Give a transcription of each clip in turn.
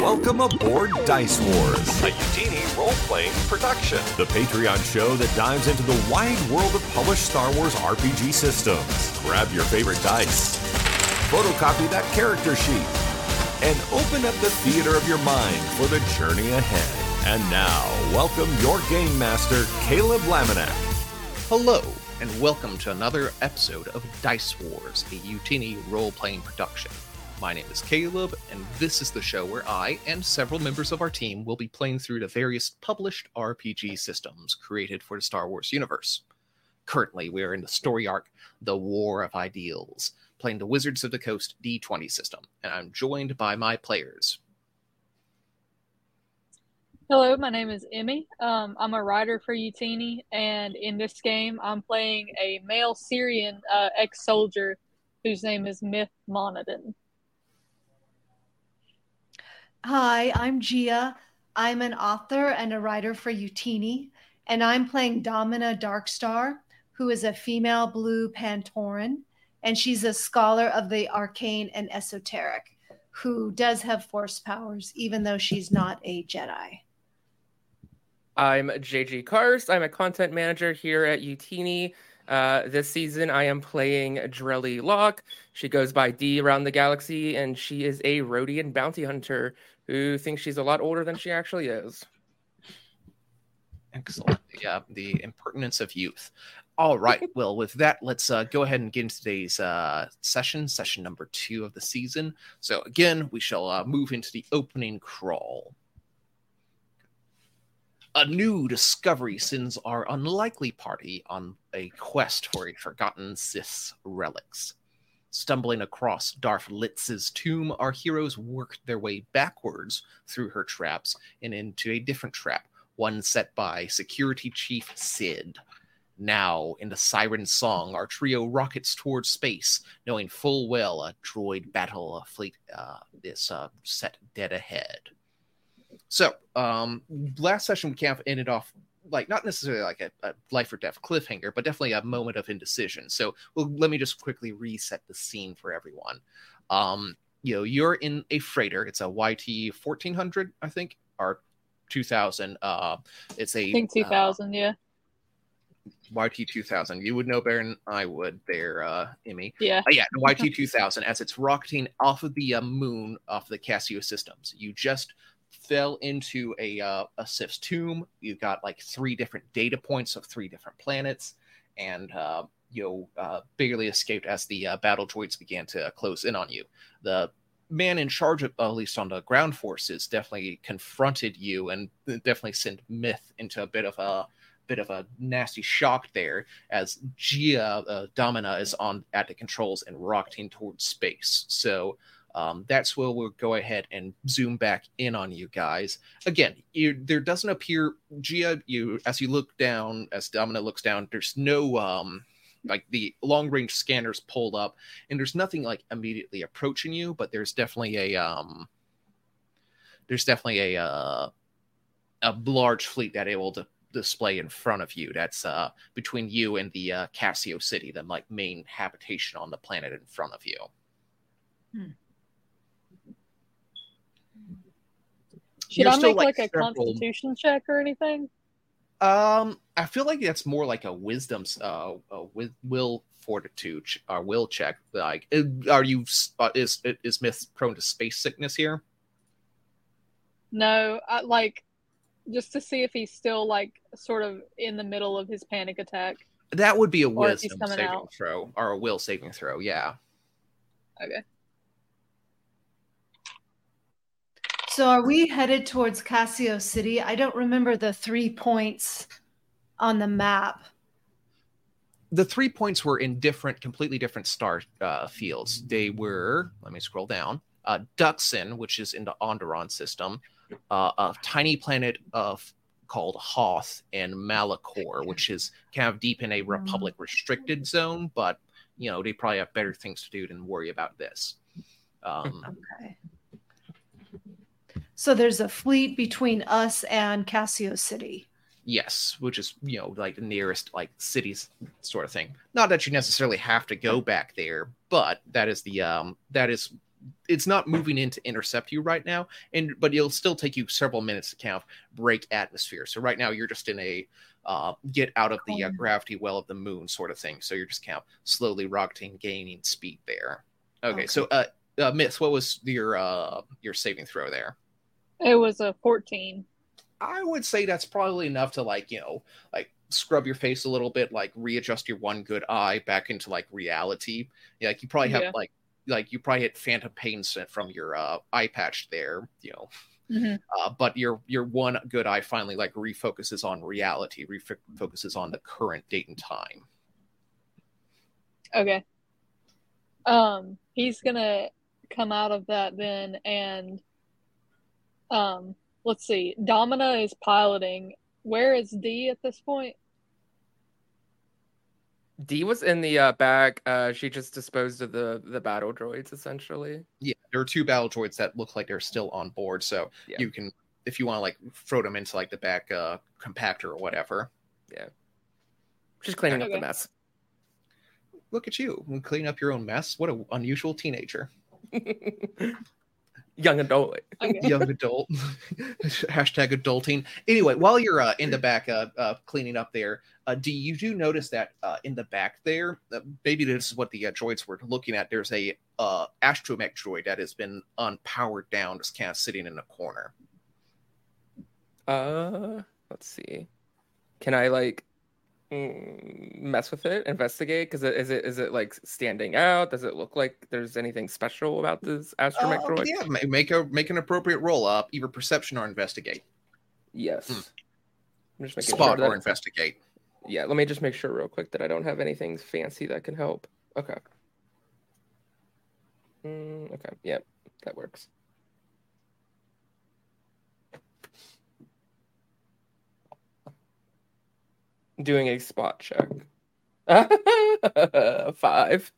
Welcome aboard Dice Wars, a Utini role playing production. the Patreon show that dives into the wide world of published Star Wars RPG systems. Grab your favorite dice, photocopy that character sheet, and open up the theater of your mind for the journey ahead. And now, welcome your game master, Caleb Laminack. Hello, and welcome to another episode of Dice Wars, a Utini role playing production. My name is Caleb, and this is the show where I and several members of our team will be playing through the various published RPG systems created for the Star Wars universe. Currently, we are in the story arc The War of Ideals, playing the Wizards of the Coast D20 system, and I'm joined by my players. Hello, my name is Emmy. Um, I'm a writer for Utini, and in this game, I'm playing a male Cerean uh, ex soldier whose name is Myth Monodon. Hi, I'm Gia. I'm an author and a writer for Utini, and I'm playing Domina Darkstar, who is a female blue Pantoran, and she's a scholar of the arcane and esoteric, who does have force powers, even though she's not a Jedi. I'm JG Kars. I'm a content manager here at Utini. Uh, this season, I am playing Drelly Locke. She goes by D around the galaxy, and she is a Rodian bounty hunter who thinks she's a lot older than she actually is. Excellent. Yeah, the impertinence of youth. All right. Well, with that, let's uh, go ahead and get into today's uh, session, session number two of the season. So, again, we shall uh, move into the opening crawl. A new discovery sends our unlikely party on a quest for a forgotten Sith relics. Stumbling across Darth Litz's tomb, our heroes work their way backwards through her traps and into a different trap, one set by Security Chief Sid. Now, in the siren song, our trio rockets towards space, knowing full well a droid battle fleet uh, is uh, set dead ahead. So, um, last session we kind of ended off like not necessarily like a, a life or death cliffhanger, but definitely a moment of indecision. So, well, let me just quickly reset the scene for everyone. Um, you know, you're in a freighter. It's a YT fourteen hundred, I think, or two thousand. Uh, it's a I think 2000, yeah. uh, YT two thousand. You would know better than I would, there, uh, Emmy. Yeah. Uh, yeah, the YT two thousand as it's rocketing off of the uh, moon, off the Cassio systems. You just fell into a uh, a Sith's tomb. You've got like three different data points of three different planets, and uh, you know, uh, barely escaped as the uh, battle droids began to close in on you. The man in charge of, at least on the ground forces, definitely confronted you and definitely sent Myth into a bit of a bit of a nasty shock there as Gia uh, Domina is on at the controls and rocketing towards space. So um, that's where we'll go ahead and zoom back in on you guys. Again, you, there doesn't appear Gia. You as you look down, as Domina looks down, there's no um, like the long range scanners pulled up, and there's nothing like immediately approaching you, but there's definitely a um, there's definitely a uh, a large fleet that able to display in front of you. That's uh, between you and the uh, Cassio City, the like main habitation on the planet in front of you. Should You're I make like, like, a several- constitution check or anything? Um, I feel like that's more like a wisdom, uh, a with will fortitude or will check. Like, uh, are you uh, is is Myth prone to space sickness here? No, I, like just to see if he's still like sort of in the middle of his panic attack. That would be a wisdom saving out. throw or a will saving throw. Yeah. Okay. So, are we headed towards Cassio City? I don't remember the three points on the map. The three points were in different, completely different star uh, fields. They were. Let me scroll down. Uh, Dxun, which is in the Onderon system, uh, a tiny planet of called Hoth, and Malachor, which is kind of deep in a Republic restricted zone, but you know they probably have better things to do than worry about this. Um, Okay. So, there's a fleet between us and Cassio City. yes, which is you know like the nearest like cities sort of thing. Not that you necessarily have to go back there, but that is the um that is it's not moving in to intercept you right now, and but it'll still take you several minutes to kind of break atmosphere. So right now you're just in a uh, get out of the uh, gravity well of the moon sort of thing. So you're just kind of slowly rocketing, gaining speed there. Okay, Okay. so uh, uh, Miss, what was your uh your saving throw there? It was a 14. I would say that's probably enough to like you know like scrub your face a little bit, like readjust your one good eye back into like reality. Yeah, like you probably have Yeah. like like you probably hit phantom pain sent from your uh, eye patch there, you know. Mhm. Uh, but your your one good eye finally like refocuses on reality, refocuses on the current date and time. Okay. Um, he's gonna come out of that then, and um, let's see. Domina is piloting. Where is D at this point? D was in the uh, back. Uh, she just disposed of the the battle droids essentially. Yeah, there are two battle droids that look like they're still on board, so Yeah. you can if you want to like throw them into like the back uh, compactor or whatever. Yeah, she's cleaning up the mess. Look at you clean up your own mess. What an unusual teenager. Young adult. Okay. young adult hashtag adulting anyway while you're uh, in the back uh, uh, cleaning up there uh, do you do notice that uh, in the back there uh, maybe this is what the uh, droids were looking at there's a uh, astromech droid that has been unpowered down just kind of sitting in a corner Uh, let's see. Can I like mess with it, investigate? Because is it is it like standing out? Does it look like there's anything special about this astromech Uh, droid? yeah make a make an appropriate roll up either perception or investigate Yes. Hmm. I'm just making spot sure or investigate yeah, let me just make sure real quick that I don't have anything fancy that can help. Okay. Mm, okay. Yep, that works. Doing a spot check. Five.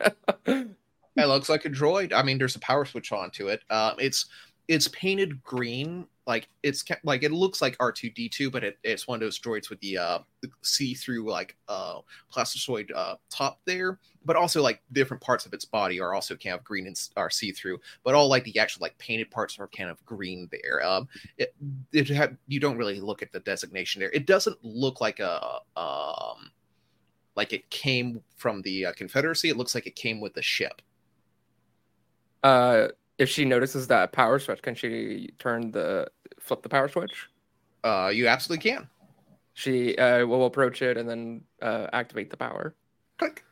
It looks like a droid. I mean, there's a power switch onto it. Um, it's it's painted green, like it's like it looks like R two D two, but it, it's one of those droids with the uh see through like uh plasticoid uh top there, but also like different parts of its body are also kind of green and are see through, but all like the actual like painted parts are kind of green there. Um, it it had you don't really look at the designation there. It doesn't look like a um like it came from the uh, Confederacy. It looks like it came with the ship. uh, if she notices that power switch, can she turn the flip the power switch? Uh, you absolutely can. She uh, will approach it and then uh, activate the power. Click.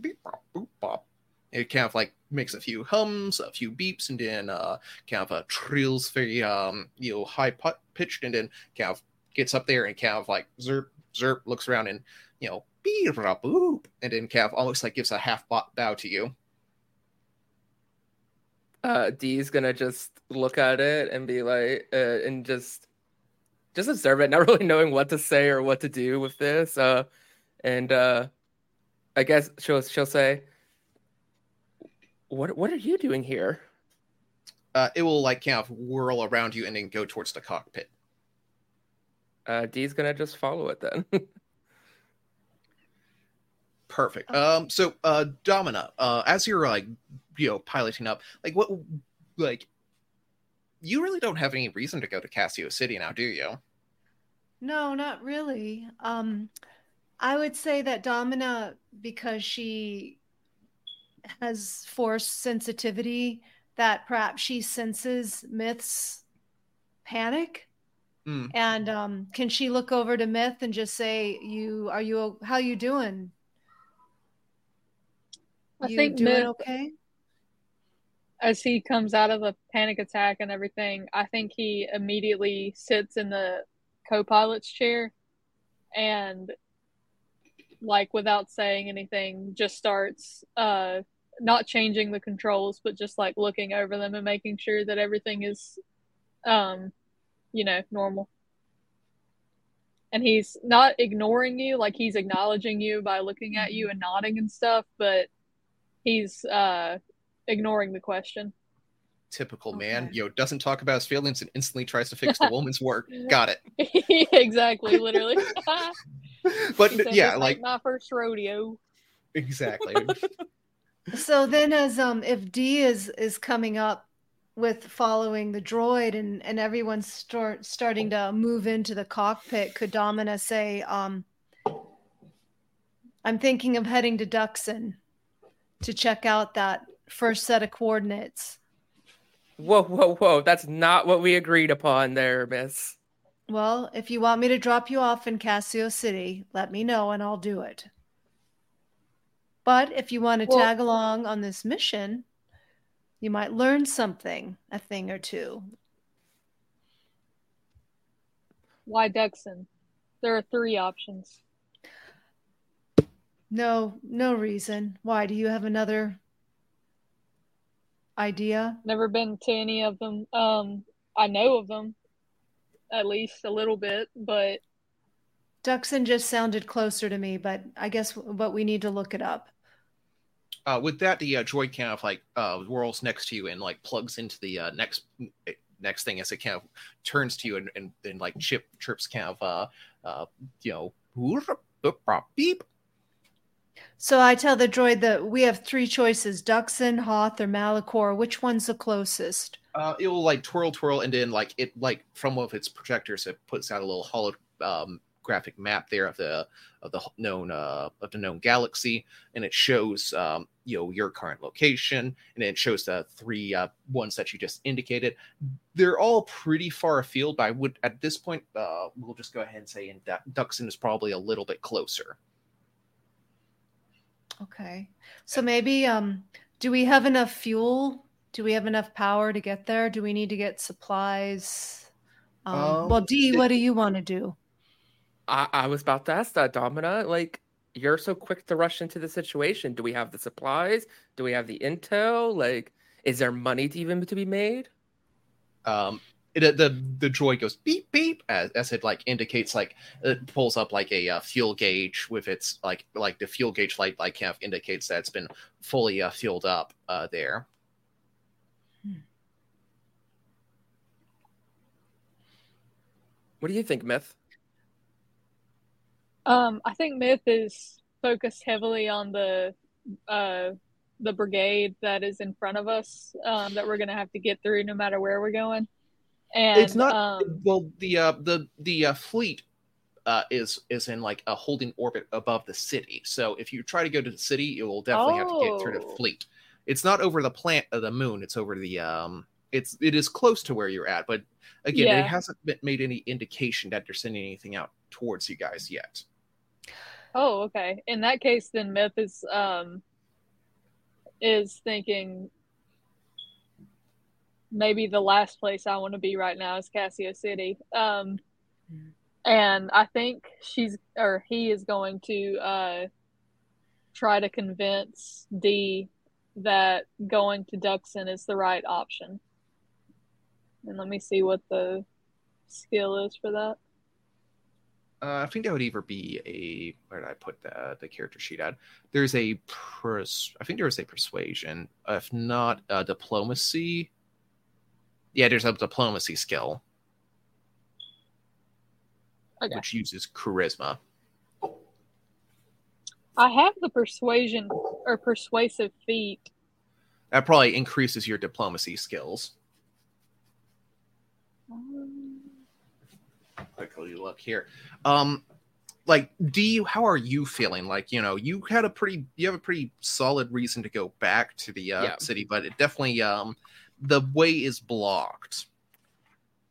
Beep, bop, boop, bop. It kind of like makes a few hums, a few beeps, and then uh, kind of uh, trills very um, you know high put- pitched, and then kind of gets up there and kind of like zerp zerp looks around and you know beep boop, and then kind of almost like gives a half bo- bow to you. Uh D's gonna just look at it and be like uh, and just just observe it, not really knowing what to say or what to do with this. Uh and uh I guess she'll she'll say What what are you doing here? Uh, it will like kind of whirl around you and then go towards the cockpit. Uh D's gonna just follow it then. Perfect. Um, so uh Domina, uh as you're like you know piloting up, like what like you really don't have any reason to go to Cassio City now, do you? No, not really. Um, I would say that Domina, because she has force sensitivity, that perhaps she senses Myth's panic. Hmm. And um, can she look over to Myth and just say, "You are you? How you doing? I you think doing Myth, okay?" As he comes out of the panic attack and everything, I think he immediately sits in the co-pilot's chair and like without saying anything just starts uh not changing the controls but just like looking over them and making sure that everything is um you know normal. And he's not ignoring you like he's acknowledging you by looking at you and nodding and stuff but he's uh ignoring the question Typical man, Okay. you know, doesn't talk about his feelings and instantly tries to fix the woman's work. Got it. exactly literally But said, yeah, like my first rodeo exactly. So then, as um, if D is is coming up with following the droid and and everyone's start starting to move into the cockpit, could Domina say, um, "I'm thinking of heading to Dxun to check out that first set of coordinates." Whoa, whoa, whoa! That's not what we agreed upon, there, Miss. Well, if you want me to drop you off in Cassio City, let me know and I'll do it. But if you want to Well- tag along on this mission, you might learn something, a thing or two. Why Dxun? There are three options. No, no reason. Why? Do you have another idea? Never been to any of them. Um, I know of them, at least a little bit, but Dxun just sounded closer to me, but I guess but we need to look it up. Uh, with that, the uh, droid kind of like uh, whirls next to you and like plugs into the uh, next next thing as it kind of turns to you and, and, and like chip chirps kind of uh, uh, you know beep. So I tell the droid that we have three choices: Dxun, Hoth, or Malachor. Which one's the closest? Uh, it will like twirl twirl and then like it like from one of its projectors it puts out a little holographic um, map there of the of the known uh, of the known galaxy and it shows um, you know your current location and it shows the three uh, ones that you just indicated they're all pretty far afield but i would at this point uh, we'll just go ahead and say in Du- dxun is probably a little bit closer Okay. So maybe um do we have enough fuel? Do we have enough power to get there? Do we need to get supplies? Um, Um, well, D, it- what do you want to do? I, I was about to ask that, Domina. Like, you're so quick to rush into the situation. Do we have the supplies? Do we have the intel? Like, is there money to even to be made? um it, the the droid goes beep beep as, as it like indicates like it pulls up like a uh, fuel gauge with its like like the fuel gauge light like kind of indicates that it's been fully uh, fueled up uh there What do you think, Myth? um, I think Myth is focused heavily on the uh, the brigade that is in front of us um, that we're gonna have to get through no matter where we're going. And it's not um, well the uh the the uh, fleet uh is is in like a holding orbit above the city so if you try to go to the city you will definitely have to get through the Oh. fleet it's not over the plant of the moon it's over the um it's it is close to where you're at but again Yeah. it hasn't been, made any indication that they're sending anything out towards you guys yet Oh, okay. In that case, then Myth is um is thinking maybe the last place I want to be right now is Cassio City. Um Mm. and I think she's or he is going to uh try to convince D that going to Dxun is the right option. And let me see what the skill is for that. Uh, I think that would either be a where did I put the the character sheet at? There's a pers- I think there's a persuasion, if not a diplomacy. Yeah, there's a diplomacy skill Okay. which uses charisma. I have the persuasion or persuasive feat. That probably increases your diplomacy skills. Um, Quickly look here. Um, like, do you? How are you feeling? Like, you know, you had a pretty, you have a pretty solid reason to go back to the uh, Yeah. city, but it definitely, um, the way is blocked.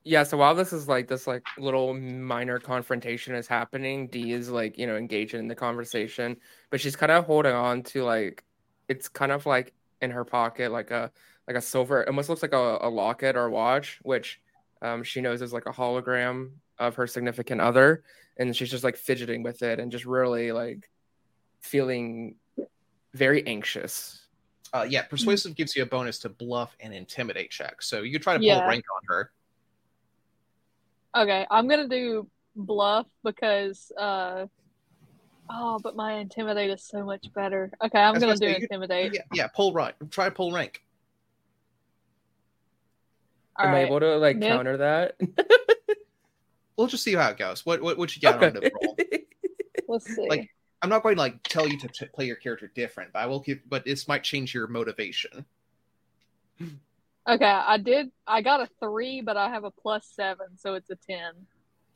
Yeah, so while this is like this like little minor confrontation is happening, D is like, you know, engaging in the conversation, but she's kind of holding on to like it's kind of like in her pocket, like a like a silver, it almost looks like a, a locket or watch, which um she knows is like a hologram of her significant other, and she's just like fidgeting with it and just really like feeling very anxious. Uh, yeah, persuasive gives you a bonus to bluff and intimidate checks, so you could try to pull Yeah. rank on her. okay, I'm gonna do bluff because uh oh, but my intimidate is so much better. Okay, I'm That's gonna do I say, you- intimidate. Yeah, yeah, pull rank. Try to pull rank. All Am I able to like Myth? counter that? We'll just see how it goes. What what what you got on the roll? Let's see. like, I'm not going to like tell you to t- play your character different, but I will give. But this might change your motivation. Okay, I did. I got a three, but I have a plus seven, so it's a ten.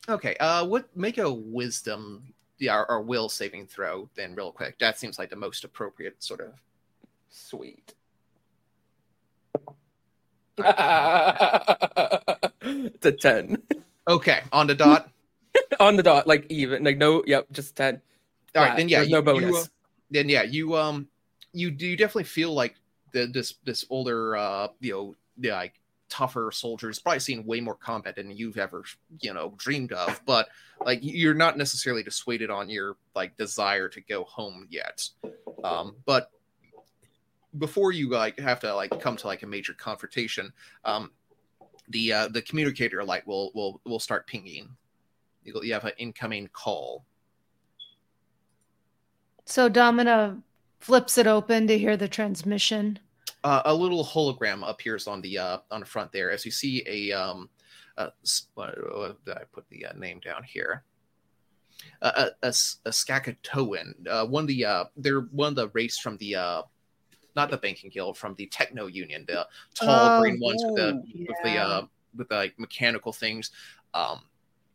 Okay. Uh, what? Make a wisdom, yeah, or, or will saving throw then, real quick. That seems like the most appropriate sort of. Sweet. It's a 10. Okay, on the dot. On the dot, like even. Like, no, yep, just 10. All right, then yeah, you- no bonus. You, uh, then yeah, you um, you do definitely feel like the this this older uh, you know, the, like tougher soldiers probably seen way more combat than you've ever you know dreamed of, but like you're not necessarily dissuaded on your like desire to go home yet. Um, but before you like have to like come to like a major confrontation, um, the uh, the communicator light will will will start pinging. You you have an incoming call. So Domina flips it open to hear the transmission. uh, a little hologram appears on the uh, on the front there as you see a um uh, s- what, what did I put the uh, name down here? Uh, a, a, a Skakoan, uh, one of the uh, they're one of the race from the uh, not the banking guild from the techno union, the tall Oh, green ones with the with the uh, with the like, mechanical things. Um,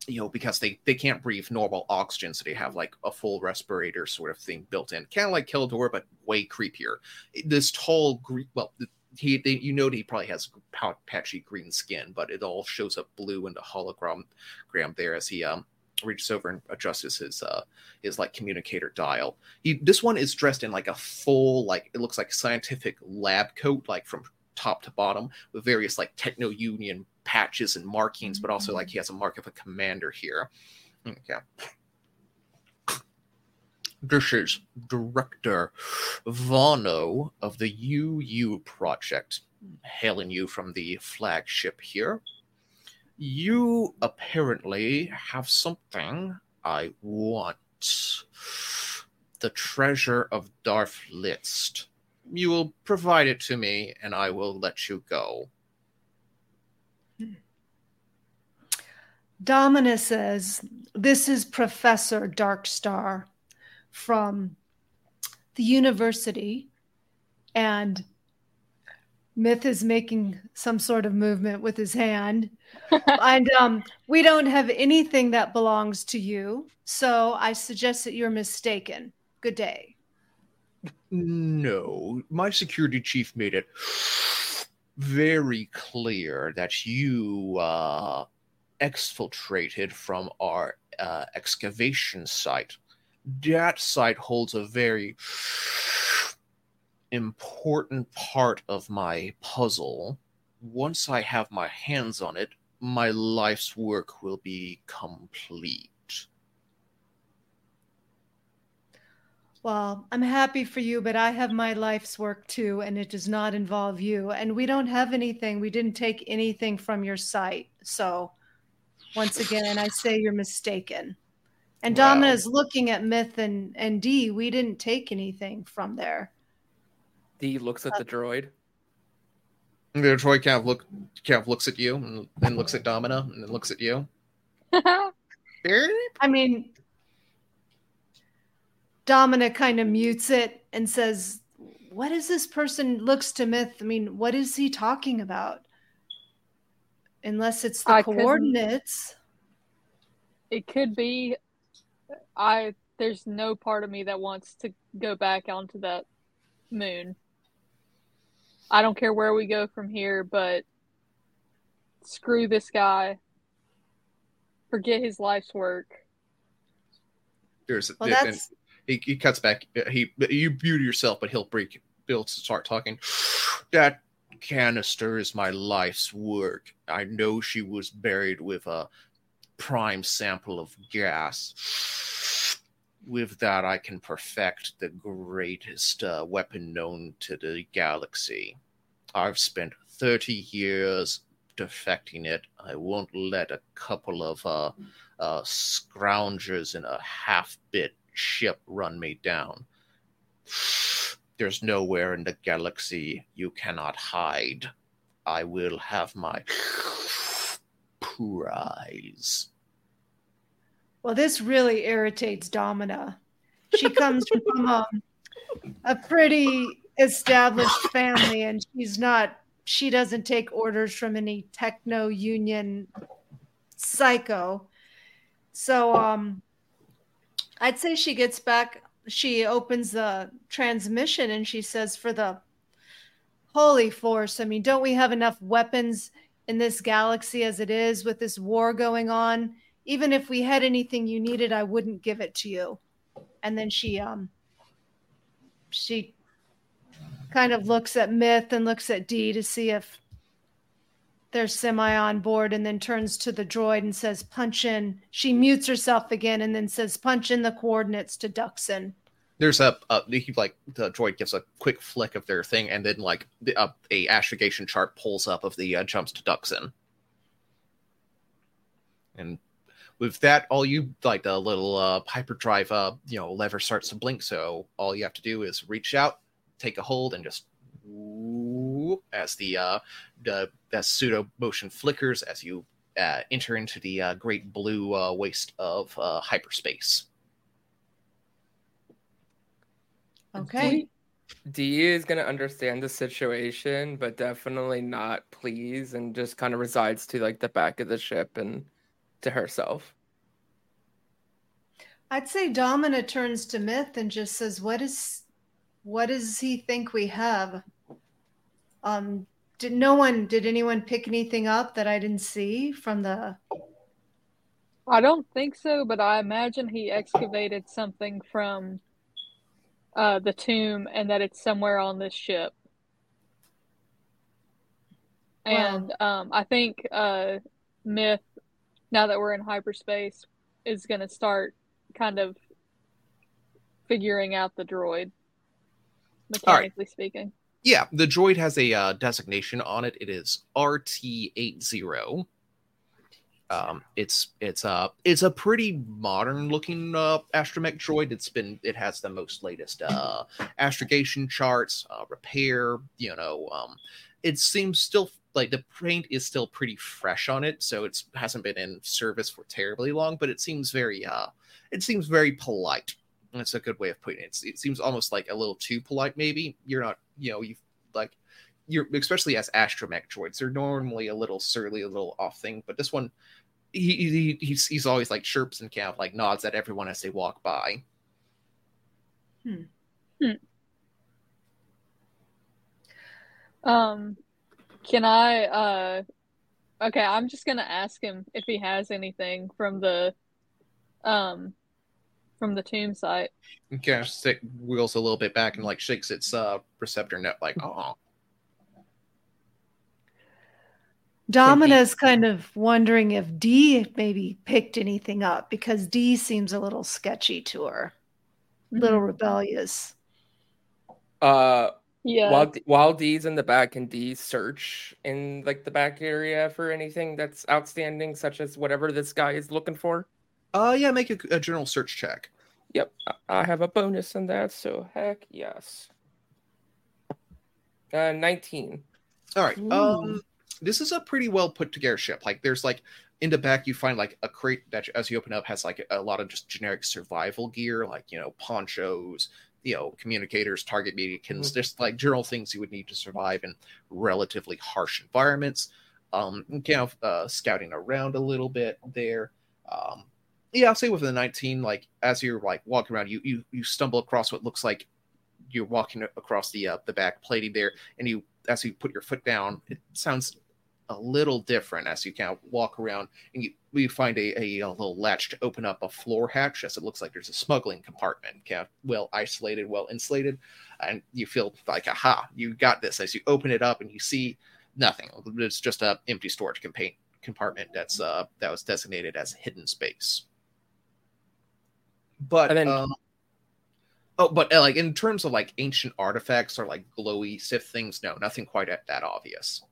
you know, because they they can't breathe normal oxygen, so they have like a full respirator sort of thing built in, kind of like Keldor, but way creepier. This tall green, well, he they, you know he probably has pa- patchy green skin, but it all shows up blue in the hologram gram there as he um reaches over and adjusts his uh his like communicator dial. He this one is dressed in like a full like it looks like scientific lab coat, like from top to bottom, with various like techno union patches and markings, but also like mm-hmm. he has a mark of a commander here. Okay. This is Director Vano of the UU project, hailing you from the flagship here. You apparently have something I want. The treasure of Darth List. You will provide it to me, and I will let you go. Domina says, This is Professor Darkstar from the university. And Myth is making some sort of movement with his hand. and um, we don't have anything that belongs to you. So I suggest that you're mistaken. Good day. No, my security chief made it very clear that you uh, exfiltrated from our uh, excavation site. That site holds a very important part of my puzzle. Once I have my hands on it, my life's work will be complete. Well, I'm happy for you, but I have my life's work too, and it does not involve you. And we don't have anything. We didn't take anything from your site. So, once again, I say you're mistaken. And Wow. Domina is looking at Myth and, and D. We didn't take anything from there. D looks at the droid. The droid kind of look kind of looks at you and then looks at Domina and then looks at you. I mean, Domina kind of mutes it and says, What is this person looks to Myth? I mean, what is he talking about? Unless it's the I coordinates. it could be i there's no part of me that wants to go back onto that moon i don't care where we go from here but screw this guy forget his life's work There's Well, and that's he, he cuts back. He you mute yourself, but he'll break. Bill start talking. That canister is my life's work. I know she was buried with a prime sample of gas. With that, I can perfect the greatest uh, weapon known to the galaxy. I've spent 30 years perfecting it. I won't let a couple of uh, uh, scroungers in a half bit ship run me down. There's nowhere in the galaxy you cannot hide. I will have my prize. well, this really irritates Domina. she comes from a, a pretty established family and she's not she doesn't take orders from any techno union psycho so um i'd say she gets back she opens the transmission and she says for the holy force i mean don't we have enough weapons in this galaxy as it is with this war going on? Even if we had anything you needed i wouldn't give it to you. And then she um she kind of looks at myth and looks at d to see if they're semi on board and then turns to the droid and says punch in she mutes herself again and then says punch in the coordinates to dxun There's a, he, like the droid gives a quick flick of their thing, and then like the, uh, a astrogation chart pulls up of the uh, jumps to Dxun. And with that, all you like the little uh, hyperdrive, uh, you know, lever starts to blink. So all you have to do is reach out, take a hold, and just whoop, as the uh, the that pseudo motion flickers as you uh, enter into the uh, great blue uh, waste of uh, hyperspace. okay D is gonna understand the situation, but definitely not please, and just kind of resides to like the back of the ship and to herself. i'd say domina turns to myth and just says what is what does he think we have um did no one did anyone pick anything up that i didn't see from the I don't think so, but I imagine he excavated something from uh, the tomb and that it's somewhere on this ship. And um, I think uh, Myth, now that we're in hyperspace, is going to start kind of figuring out the droid, All right. mechanically speaking. Yeah, the droid has a uh, designation on it. It is RT80. Um, it's it's a it's a pretty modern looking uh, astromech droid. It's been it has the most latest uh, astrogation charts, uh, repair. You know, um, it seems still like the paint is still pretty fresh on it, so it's hasn't been in service for terribly long. But it seems very uh, it seems very polite. That's a good way of putting it. It's, it seems almost like a little too polite. Maybe you're not, you know, you like you're especially as astromech droids. They're normally a little surly, a little off thing, but this one, he, he he's he's always like chirps and kind of like nods at everyone as they walk by. Hmm. hmm. Um, can I? Uh, okay, I'm just gonna ask him if he has anything from the, um, from the tomb site. And kind of stick wheels a little bit back and like shakes its uh receptor net like oh Domina's kind of wondering if D maybe picked anything up because D seems a little sketchy to her, a little rebellious. Uh, Yeah. while D- while D's in the back, can D search in like the back area for anything that's outstanding, such as whatever this guy is looking for? uh yeah make a, a general search check. Yep, I- I have a bonus in that, so heck yes. Uh, nineteen. All right. Ooh. Um, this is a pretty well put together ship. Like, there's like in the back, you find like a crate that, as you open up, has like a lot of just generic survival gear, like you know ponchos, you know communicators, target beacons, just like general things you would need to survive in relatively harsh environments. Um, kind of uh, scouting around a little bit there. Um, yeah, I'll say with the 19, like as you're like walking around, you you you stumble across what looks like you're walking across the uh, the back plating there, and you as you put your foot down, it sounds a little different as you kind of walk around and you we find a, a, a little latch to open up a floor hatch as it looks like there's a smuggling compartment kind of well isolated well insulated and you feel like aha you got this. As you open it up and you see nothing it's just a empty storage compa- compartment that's uh that was designated as hidden space but And then- um, oh but uh, like in terms of like ancient artifacts or like glowy sith things no nothing quite at that obvious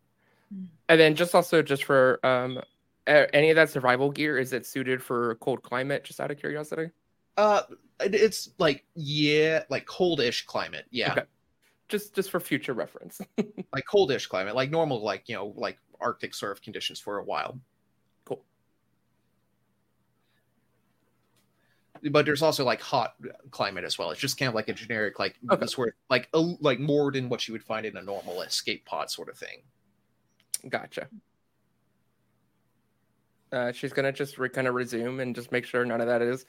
And then just also just for um any of that survival gear, is it suited for cold climate? Just out of curiosity. Uh, it's like yeah, like coldish climate. Yeah, Okay. Just just for future reference. like coldish climate, like normal, like you know, like Arctic sort of conditions for a while. cool. But there's also like hot climate as well. It's just kind of like a generic like Okay. sort like a, like more than what you would find in a normal escape pod sort of thing. Gotcha. Uh, she's gonna just re- kind of resume and just make sure none of that is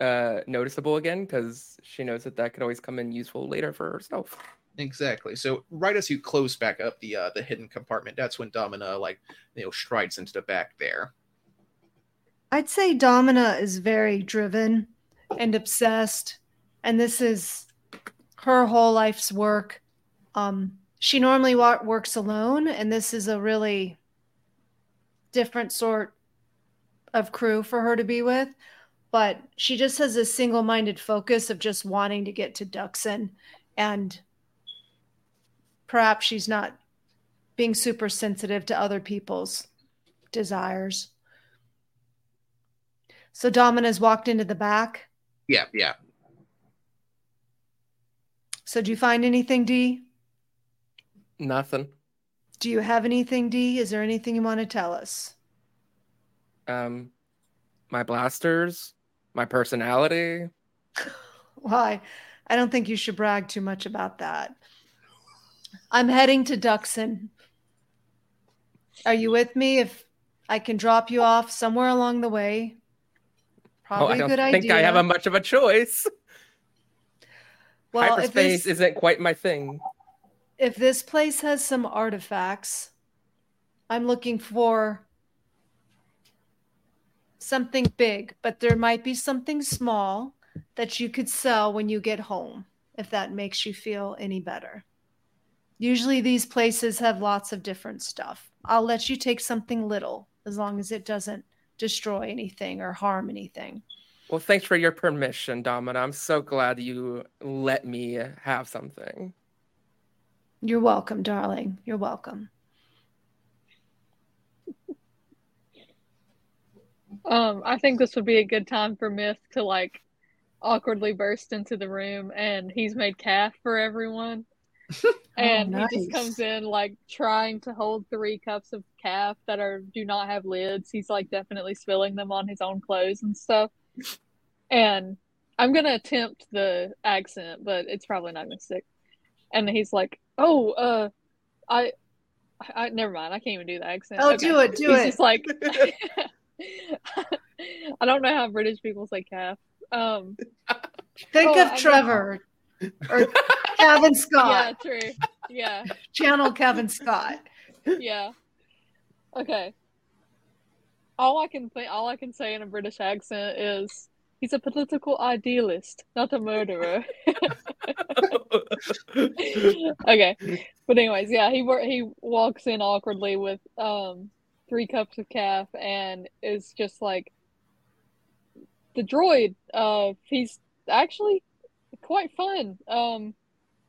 uh, noticeable again because she knows that that could always come in useful later for herself. Exactly. So right as you close back up the uh, the hidden compartment, that's when Domina like you know strides into the back there. I'd say Domina is very driven and obsessed, and this is her whole life's work. Um, she normally wa- works alone, and this is a really different sort of crew for her to be with. But she just has a single minded focus of just wanting to get to Dxun, and perhaps she's not being super sensitive to other people's desires. So Domina's walked into the back. Yeah, yeah. So do you find anything, D? Nothing. Do you have anything, D? Is there anything you want to tell us? Um, my blasters, my personality. Why? I don't think you should brag too much about that. I'm heading to Dxun. Are you with me? If I can drop you off somewhere along the way, probably oh, I don't think idea. I have a much of a choice. well, if Hyperspace this, isn't quite my thing. if this place has some artifacts, I'm looking for something big, but there might be something small that you could sell when you get home, if that makes you feel any better. Usually, these places have lots of different stuff. I'll let you take something little as long as it doesn't destroy anything or harm anything. Well, thanks for your permission, Domina. I'm so glad you let me have something. You're welcome, darling. You're welcome. Um, I think this would be a good time for Myth to like awkwardly burst into the room, and he's made caf for everyone. and he nice. just comes in like trying to hold three cups of caf that are do not have lids. He's like definitely spilling them on his own clothes and stuff. And I'm gonna attempt the accent, but it's probably not gonna stick. And he's like, "Oh, uh, I, I, never mind. I can't even do the accent." Oh, do it, do he's it. Just like, I don't know how British people say caf. Um, Think Oh, of Trevor or Kevin yeah, Scott. true. Yeah, Channel Kevin Scott. yeah. Okay. All I can think, all I can say in a British accent is he's a political idealist, not a murderer. okay, but anyways, yeah, he he walks in awkwardly with um three cups of caf and is just like the droid. Uh, he's actually quite fun. Um,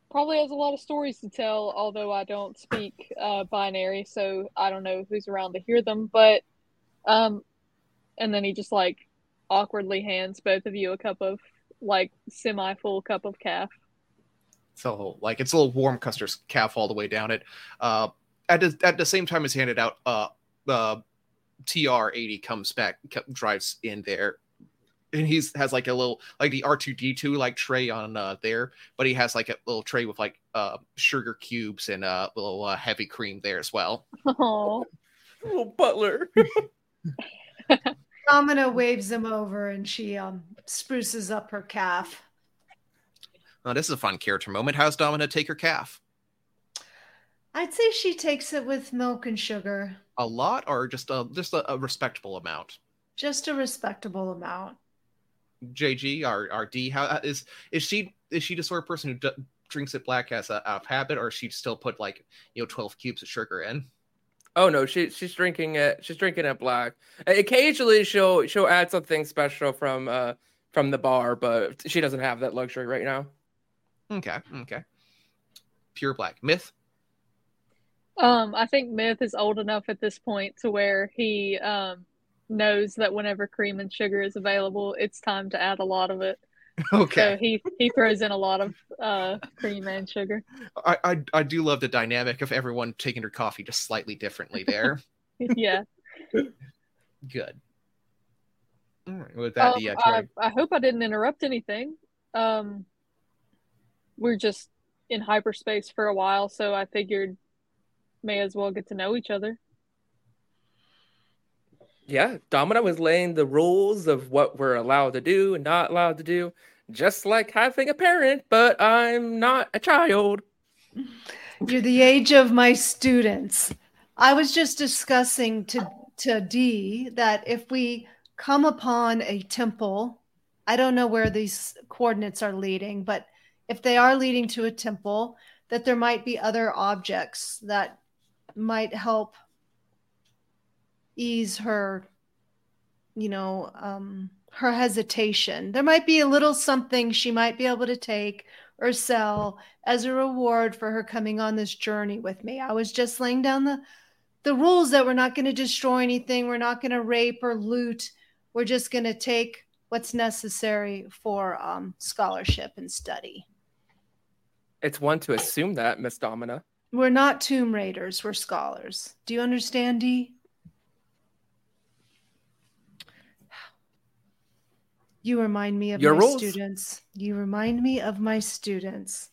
probably has a lot of stories to tell. Although I don't speak uh binary, so I don't know who's around to hear them. But um, and then he just like awkwardly hands both of you a cup of like semi full cup of caf. So like it's a little warm custard caf all the way down it. Uh, at the, at the same time as handed out, uh, uh, TR eighty comes back, drives in there, and he's has like a little like the R two D two like tray on uh, there, but he has like a little tray with like uh sugar cubes and a uh, little uh, heavy cream there as well. Oh, Little butler. Domina waves him over and she um spruces up her caf. Oh, this is a fun character moment. How's Domina take her caf? I'd say she takes it with milk and sugar, A lot or just a just a, a respectable amount? just a respectable amount. JG or or D, how uh, is is she is she the sort of person who d- drinks it black as a out of habit, or she still put like you know twelve cubes of sugar in? Oh no, she she's drinking it. She's drinking it black. Occasionally, she'll she'll add something special from uh from the bar, but she doesn't have that luxury right now. Okay, okay. Pure black myth. Um, I think Myth is old enough at this point to where he um knows that whenever cream and sugar is available, it's time to add a lot of it. Okay. So he he throws in a lot of uh cream and sugar. I, I I do love the dynamic of everyone taking their coffee just slightly differently there. yeah. Good. All right, with that, Um, yeah, I, I hope I didn't interrupt anything. Um, we're just in hyperspace for a while, so I figured may as well get to know each other. Yeah, Domino was laying the rules of what we're allowed to do and not allowed to do, just like having a parent, but I'm not a child. You're the age of my students. I was just discussing to to D that if we come upon a temple, I don't know where these coordinates are leading, but if they are leading to a temple, that there might be other objects that might help ease her, you know, um, her hesitation. There might be a little something she might be able to take or sell as a reward for her coming on this journey with me. I was just laying down the the rules that we're not going to destroy anything, we're not going to rape or loot. We're just going to take what's necessary for um, scholarship and study. It's one to assume that, Miss Domina. We're not tomb raiders, we're scholars. Do you understand, Dee? You remind me of Your my rules. students. You remind me of my students.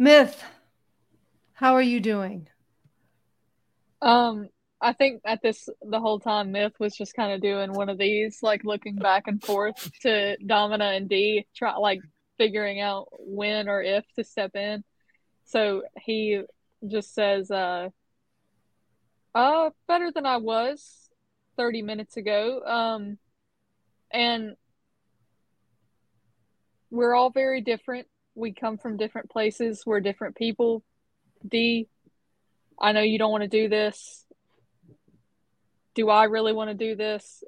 Myth, how are you doing? Um, I think at this the whole time Myth was just kind of doing one of these, like looking back and forth to Domina and D, try like figuring out when or if to step in. So he just says, uh, uh, better than I was 30 minutes ago. Um, and we're all very different. We come from different places. We're different people. D, I know you don't want to do this. Do I really want to do this?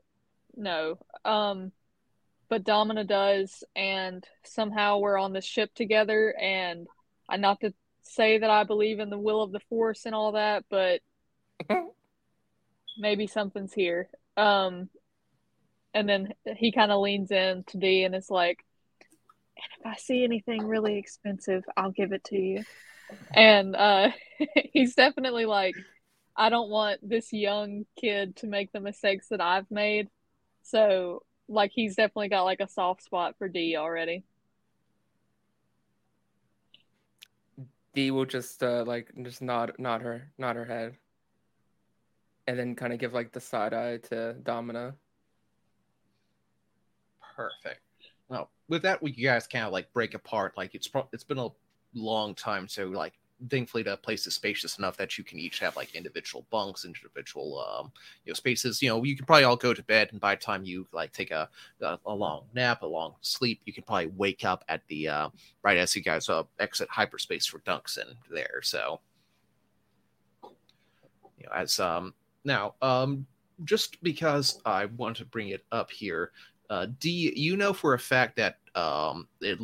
No. Um, but Domina does, and somehow we're on this ship together. And I not to say that I believe in the will of the Force and all that, but maybe something's here. Um, and then he kind of leans in to D and is like, "And if I see anything really expensive, I'll give it to you." And uh, he's definitely like, I don't want this young kid to make the mistakes that I've made. So, like, he's definitely got like a soft spot for D already. D will just uh like just nod nod her nod her head. And then kind of give like the side eye to Domina. Perfect. Well, with that, we guys kind of like break apart. Like it's pro- it's been a long time, so like thankfully the place is spacious enough that you can each have like individual bunks, individual um you know spaces. You know, you can probably all go to bed, and by the time you like take a a, a long nap, a long sleep, you can probably wake up at the uh, right as you guys uh, exit hyperspace for Dxun there. So you know, as um now um just because I want to bring it up here, uh, D, you know for a fact that um, it,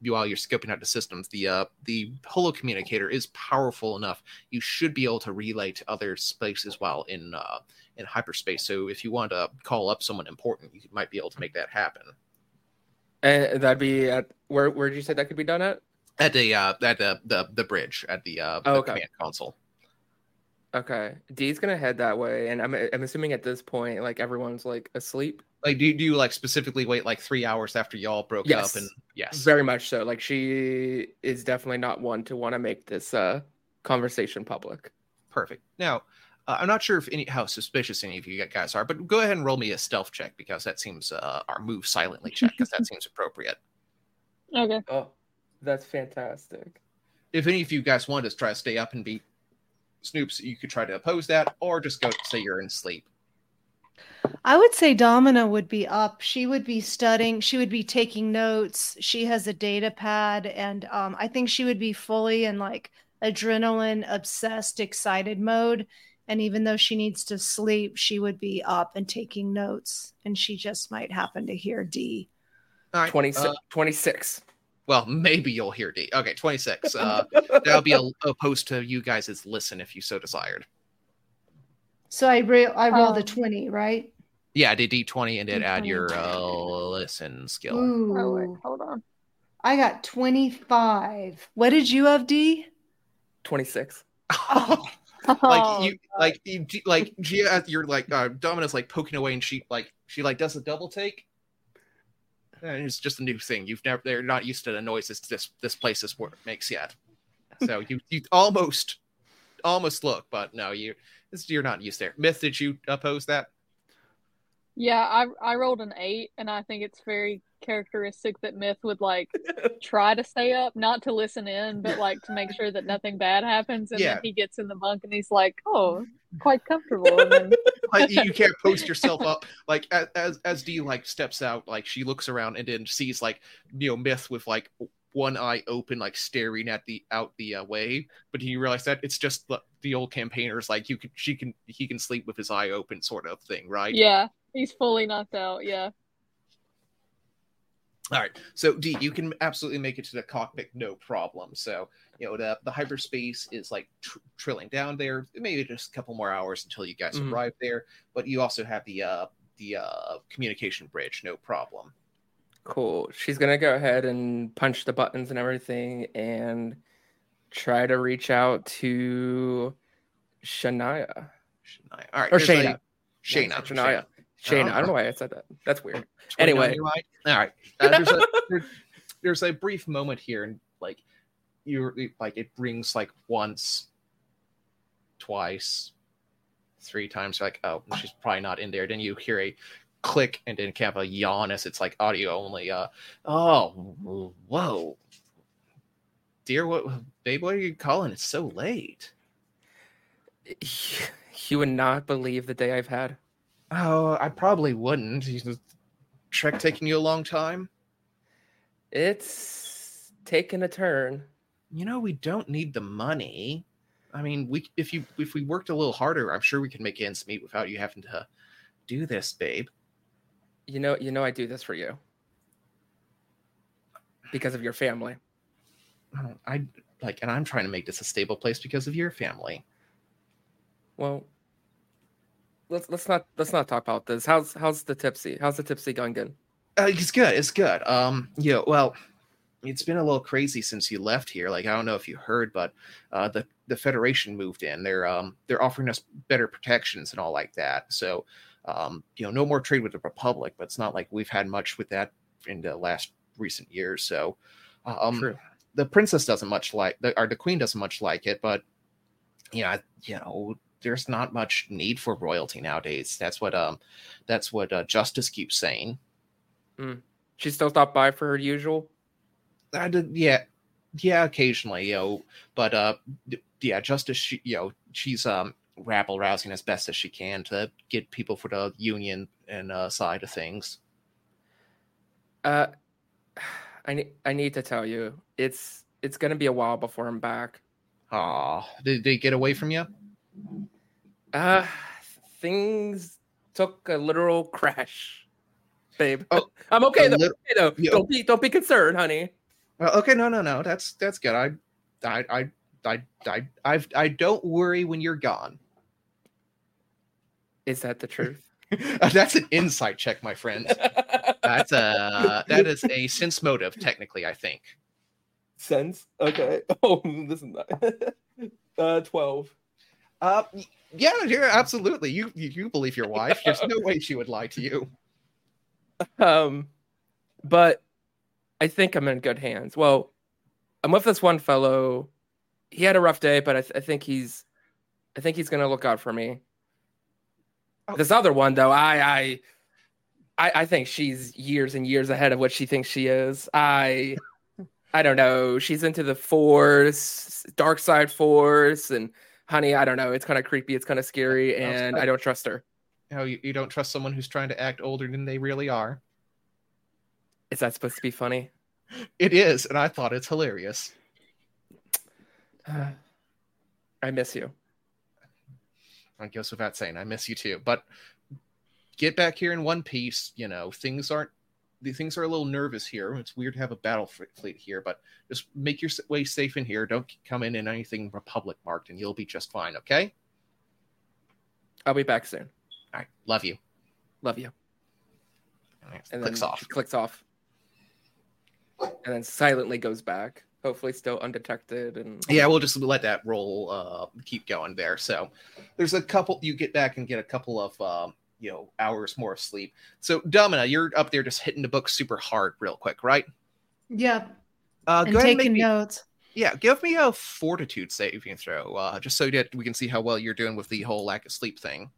while you're scoping out the systems, the uh, the holo communicator is powerful enough. You should be able to relay to other spaces while in uh, in hyperspace. So if you want to call up someone important, you might be able to make that happen And that'd be at where where did you say that could be done at? at the uh, at the, the the bridge at the, uh, Oh, the okay. command console. Okay. Dee's gonna head that way, and I'm I'm assuming at this point, like everyone's like asleep. Like, do you, do you like specifically wait like three hours after y'all broke Yes. up? And yes, Very much so. Like she is definitely not one to want to make this uh conversation public. Perfect. Now, uh, I'm not sure if any how suspicious any of you guys are, but go ahead and roll me a stealth check because that seems uh, our move silently check because that seems appropriate. Okay. Oh, that's fantastic. If any of you guys want to try to stay up and beat Snoops, you could try to oppose that, or just go say you're in sleep. I would say Domina would be up. She would be studying. She would be taking notes. She has a data pad, and um, I think she would be fully in like adrenaline obsessed, excited mode. And even though she needs to sleep, she would be up and taking notes. And she just might happen to hear D. All right. 26. uh, 26. well, maybe you'll hear D. Okay, 26. Uh, that'll be a, opposed to you guys' listen if you so desired. So I re- I rolled a Um, twenty, right? Yeah, I did D20 and then add D20. your uh, listen skill. Ooh, Oh wait, hold on. I got twenty five. What did you have, D? 26. Oh, like Oh, you like you, like Gia, you're like uh, Domina's like poking away, and she like she like does a double take. And it's just a new thing. You've never they're not used to the noises this this place this work makes yet. So you you almost almost look, but no, you you're not used there. Myth, did you oppose that? Yeah, I I rolled an eight, and I think it's very characteristic that Myth would like try to stay up, not to listen in, but like to make sure that nothing bad happens. And Yeah. then he gets in the bunk and he's like, "Oh, quite comfortable." And then, like you, you can't post yourself up like as as D like steps out like she looks around and then sees like you know myth with like one eye open like staring at the out the uh, way but you realize that it's just the, the old campaigners like you can she can he can sleep with his eye open sort of thing right yeah, he's fully knocked out. Yeah. all right so D you can absolutely make it to the cockpit no problem so you know the the hyperspace is like tr- trilling down there maybe just a couple more hours until you guys Mhm. arrive there but you also have the uh the uh communication bridge no problem Cool. She's gonna go ahead and punch the buttons and everything and try to reach out to Shania. Shania. All right. Or there's a- Shayna. Shayna. Not Shania. Shayna. I don't know why I said that. That's weird. Anyway. All right. Uh, there's, a, there- there's a brief moment here, and like you're like it rings like once, twice, three times. You're like, oh, she's probably not in there. Then you hear a click and then kind of a yawn as it's like audio only. Uh, oh, whoa, dear, what, babe? What are you calling? It's so late. You would not believe the day I've had. Oh, I probably wouldn't. Trek taking you a long time. It's taken a turn. you know we don't need the money i mean we if you if we worked a little harder i'm sure we can make ends meet without you having to do this babe You know, you know, I do this for you because of your family. I like and i'm trying to make this a stable place because of your family Well, let's let's not let's not talk about this. How's how's the tipsy? How's the tipsy Gungan? uh, it's good it's good um yeah well it's been a little crazy since you left here like i don't know if you heard but uh the the federation moved in they're um they're offering us better protections and all like that so um you know no more trade with the republic but it's not like we've had much with that in the last recent years so um True. the princess doesn't much like the or the queen doesn't much like it but you know you know there's not much need for royalty nowadays that's what um that's what uh, justice keeps saying She still stopped by for her usual. I did, yeah, yeah, occasionally, you know, but uh, yeah, Justice, she, you know, she's um rabble rousing as best as she can to get people for the union and uh, side of things. Uh, I need I need to tell you, it's it's gonna be a while before I'm back. Aw, did they get away from you? Uh, things took a literal crash, babe. Oh, I'm okay though. lit- okay, though. Yeah. Don't be don't be concerned, honey. Well, okay, no, no, no, that's that's good. I, I, I, I, I, I've, I don't worry when you're gone. Is that the truth? that's an insight check, my friend. That's a that is a sense motive, technically. I think. sense. Okay. Oh, this is not. uh, twelve. Uh, y- yeah, yeah, absolutely. You, you you believe your wife. There's no way she would lie to you. Um, but I think I'm in good hands. Well, I'm with this one fellow. He had a rough day, but I, th- I think he's, I think he's gonna look out for me. Oh. This other one, though, I, I, I, I think she's years and years ahead of what she thinks she is. I, I don't know. She's into the Force, dark side Force, and honey, I don't know. It's kind of creepy. It's kind of scary, and I don't trust her. Know, you, you don't trust someone who's trying to act older than they really are. Is that supposed to be funny? It is, and I thought it's hilarious. I miss you. I guess without saying, I miss you too. But get back here in one piece. You know, things aren't. The things are a little nervous here. It's weird to have a battle fleet here, but just make your way safe in here. Don't come in in anything Republic marked, and you'll be just fine. Okay. I'll be back soon. All right. Love you. Love you. And clicks off. clicks off. And then silently goes back. Hopefully still undetected and yeah we'll just let that roll uh keep going there so there's a couple you get back and get a couple of um you know hours more of sleep so domina you're up there just hitting the book super hard real quick right Yep. uh and go ahead and taking make me, notes. yeah give me a fortitude saving throw uh just so that we can see how well you're doing with the whole lack of sleep thing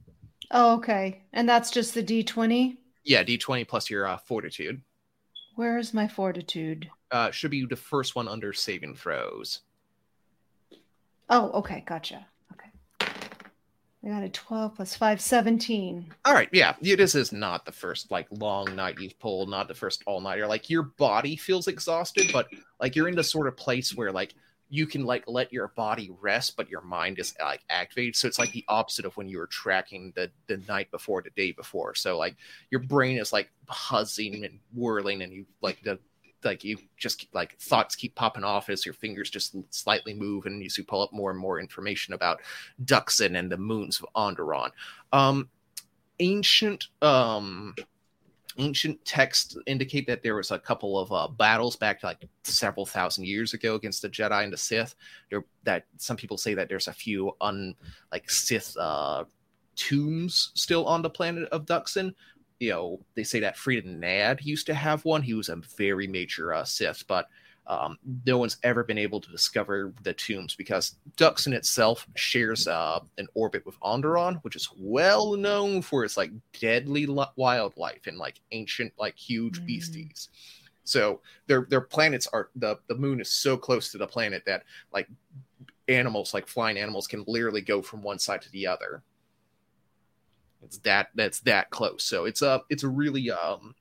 Oh, okay. And that's just the D20. yeah d20 plus your uh fortitude Where is my fortitude? uh should be the first one under saving throws Oh, okay. Gotcha. Okay. I got a 12 plus 5, 17. All right, yeah, this is not the first like long night you've pulled, not the first all nighter. Like your body feels exhausted, but like you're in the sort of place where like you can like let your body rest, but your mind is like activated. So it's like the opposite of when you were tracking the the night before, the day before. So like your brain is like buzzing and whirling, and you like the like you just keep, like thoughts keep popping off as your fingers just slightly move and you pull up more and more information about Dxun and the moons of Onderon. Um, ancient um ancient texts indicate that there was a couple of uh, battles back like several thousand years ago against the Jedi and the Sith. There, that some people say that there's a few un like Sith uh, tombs still on the planet of Dxun. You know, they say that Freedon Nadd used to have one. He was a very major uh, Sith, but um, no one's ever been able to discover the tombs because Dxun itself shares uh, an orbit with Onderon, which is well known for its like deadly li- wildlife and like ancient like huge Mm. beasties. So their their planets are the the moon is so close to the planet that like animals like flying animals can literally go from one side to the other. It's that that's that close. So it's a it's a really um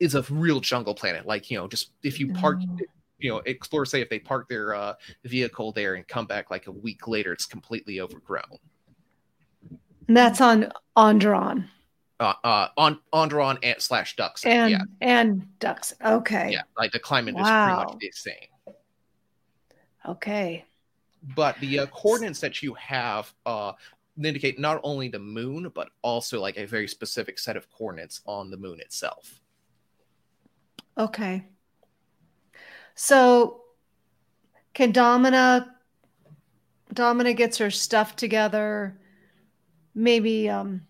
it's a real jungle planet. Like you know, just if you park, Oh. you know, explore. say if they park their uh, vehicle there and come back like a week later, it's completely overgrown. And that's on Onderon Uh, uh, on Onderon and slash Ducks. and yeah, and Ducks. Okay. yeah, like the climate is pretty much the same. Okay. but the uh, coordinates that you have uh, indicate not only the moon but also like a very specific set of coordinates on the moon itself Okay. So can Domina Domina gets her stuff together, maybe um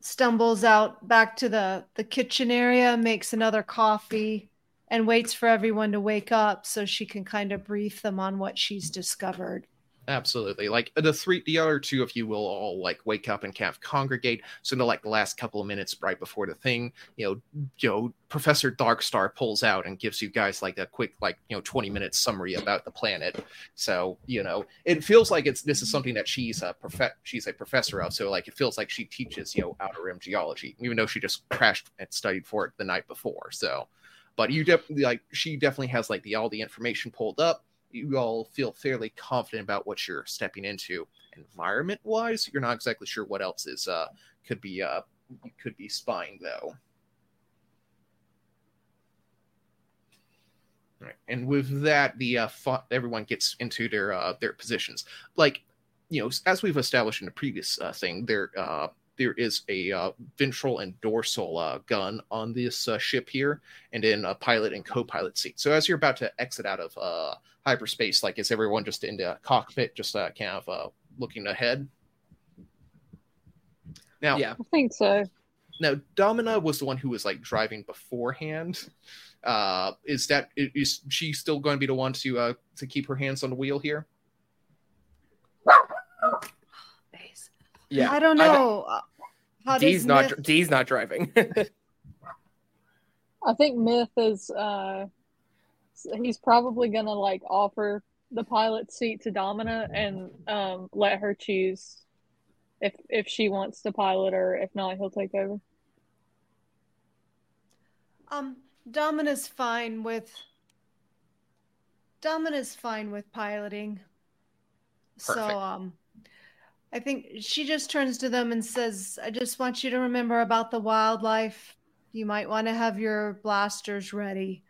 stumbles out back to the the kitchen area, makes another coffee and waits for everyone to wake up so she can kind of brief them on what she's discovered. Absolutely. Like uh, the three the other two of you will all like wake up and kind of congregate. So in the like the last couple of minutes right before the thing you know you know professor darkstar pulls out and gives you guys like a quick like you know 20 minute summary about the planet. So you know it feels like it's this is something that she's a prof- she's a professor of. So like it feels like she teaches you know outer rim geology even though she just crashed and studied for it the night before. So but you definitely like she definitely has like the all the information pulled up you all feel fairly confident about what you're stepping into environment wise you're not exactly sure what else is uh could be uh could be spying though. Right and with that the uh everyone gets into their uh their positions. Like you know as we've established in the previous uh, thing there uh there is a uh, ventral and dorsal uh, gun on this uh, ship here, and then a pilot and co-pilot seat. So as you're about to exit out of uh, hyperspace, like is everyone just in the cockpit, just uh, kind of uh, looking ahead? Now, Yeah. I think so. now Domina was the one who was like driving beforehand. Uh, is that is she still going to be the one to uh, to keep her hands on the wheel here? Yeah. I don't know. Uh, How D's not Myth- D's not driving. I think Myth is uh he's probably gonna like offer the pilot seat to Domina and um let her choose if if she wants to pilot or if not he'll take over. Um, Domina's fine with. Domina's fine with piloting. Perfect. So, um, I think she just turns to them and says, "I just want you to remember about the wildlife. You might want to have your blasters ready.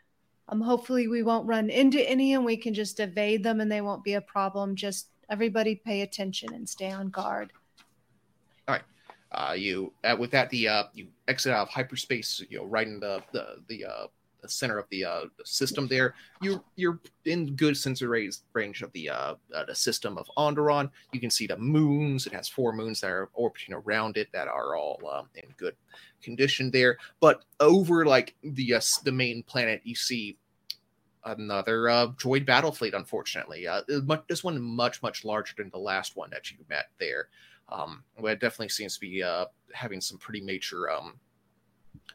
Um, hopefully we won't run into any, and we can just evade them, and they won't be a problem. Just everybody pay attention and stay on guard." All right. Uh, you uh, with that the uh, you exit out of hyperspace, you know, right in the the the uh, center of the uh, system there. You you're in good sensor range of the uh, uh, the system of Onderon. You can see the moons. It has four moons that are orbiting around it that are all um, in good condition there. But over like the uh, the main planet, you see another uh, droid battle fleet. Unfortunately, uh, this one much much larger than the last one that you met there. Um, it definitely seems to be uh, having some pretty major um,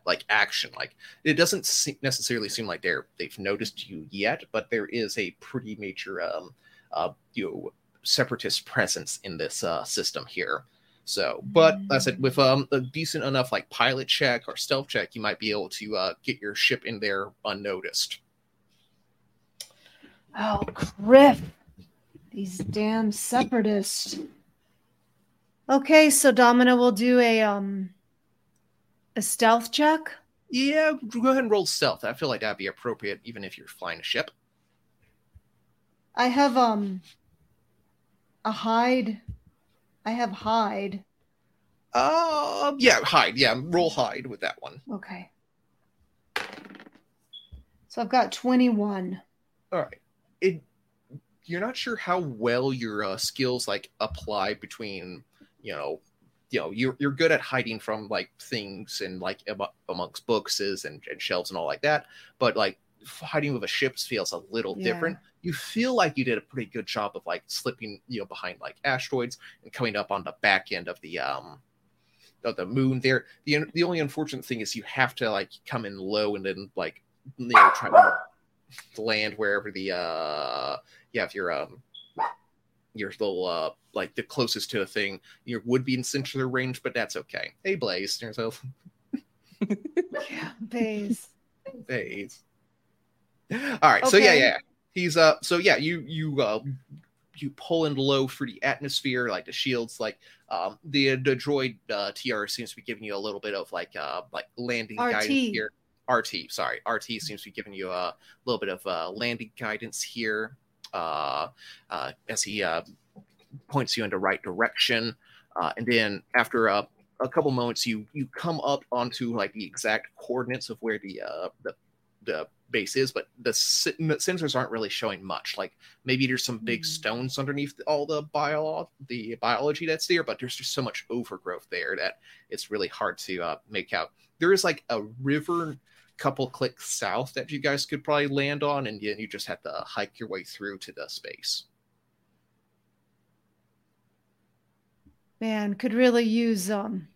like action. Like it doesn't se- necessarily seem like they're they've noticed you yet, but there is a pretty major um, uh, you know separatist presence in this uh, system here. So, but I said with um, a decent enough like pilot check or stealth check, you might be able to uh, get your ship in there unnoticed. Oh, Griff. These damn separatists. Okay, so Domina will do a um a stealth check. Yeah, go ahead and roll stealth. I feel like that'd be appropriate, even if you're flying a ship. I have um a hide. I have hide. Uh, yeah, hide. Yeah, roll hide with that one. Okay. So I've got 21. All right. It you're not sure how well your uh, skills like apply between, you know, you know, you're you're good at hiding from like things and like am- amongst books and, and shelves and all like that, but like hiding with a ship feels a little Yeah. different. You feel like you did a pretty good job of like slipping, you know, behind like asteroids and coming up on the back end of the um of the moon there. The the only unfortunate thing is you have to like come in low and then like you know try to land wherever the uh yeah if you're um your little uh like the closest to a thing you would be in sensor range but that's okay hey blaze yourself Yeah, Blaze. Bays. All right, so yeah, yeah. He's uh so yeah, you you uh you pull in low for the atmosphere, like the shields, like um the the droid uh TR seems to be giving you a little bit of like uh like landing RT. guidance here. RT, sorry. RT seems to be giving you a little bit of uh landing guidance here. Uh uh as he uh points you in the right direction. Uh and then after uh a couple moments you you come up onto like the exact coordinates of where the uh the the base is but the, the sensors aren't really showing much like maybe there's some big Hmm. stones underneath all the bio the biology that's there but there's just so much overgrowth there that it's really hard to uh, make out there is like a river couple clicks south that you guys could probably land on and then you just have to hike your way through to the space Man, could really use um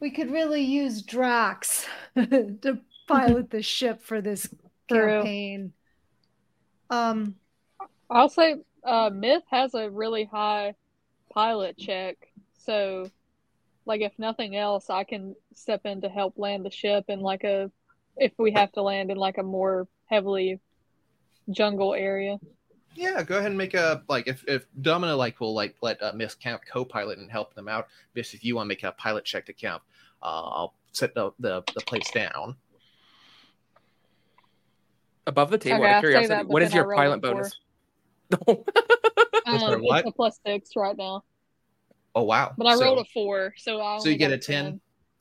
we could really use Drax to pilot the ship for this campaign. Um I'll say uh, Myth has a really high pilot check, so like if nothing else, I can step in to help land the ship in like a if we have to land in like a more heavily jungle area. Yeah, go ahead and make a like if if Domina like will like let uh, Miss Camp co-pilot and help them out. Miss, if you want to make a pilot check to Camp, uh, I'll set the, the the place down. Above the table, Okay, out of curiosity, that, what is your pilot bonus? Is there Um, what? it's a plus six right now, Oh wow! but I So- rolled a four, so I So you get got a 10?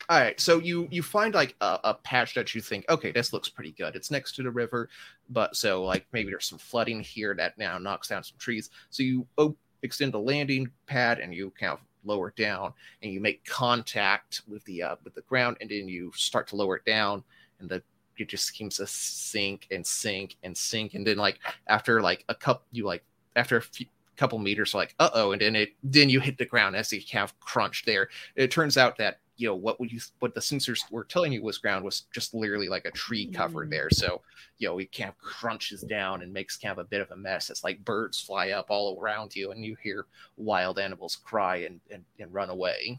All right, so you you find like a, a patch that you think, okay, this looks pretty good. It's next to the river, but so like maybe there's some flooding here that now knocks down some trees. So you op- extend the landing pad and you kind of lower down, and you make contact with the uh, with the ground, and then you start to lower it down, and the it just seems to sink and sink and sink, and then like after like a cup, you like after a few couple meters, like uh oh, and then it then you hit the ground as you of crunch there it turns out that you know what would you what the sensors were telling you was ground was just literally like a tree cover Mm. there so you know it kind of crunches down and makes kind of a bit of a mess it's like birds fly up all around you and you hear wild animals cry and and, and run away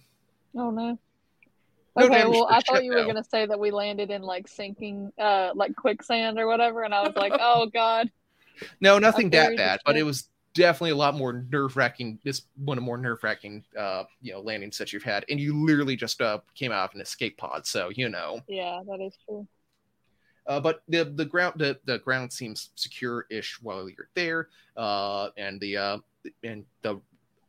Oh no. Okay, well, I thought you were gonna say that we landed in like sinking, uh, like quicksand or whatever, and I was like, oh god. no nothing that bad but it was definitely a lot more nerve-wracking This one of more nerve-wracking uh you know landings that you've had and you literally just uh came out of an escape pod so you know Yeah, that is true. Uh, but the the ground the, the ground seems secure-ish while you're there, uh, and the uh, and the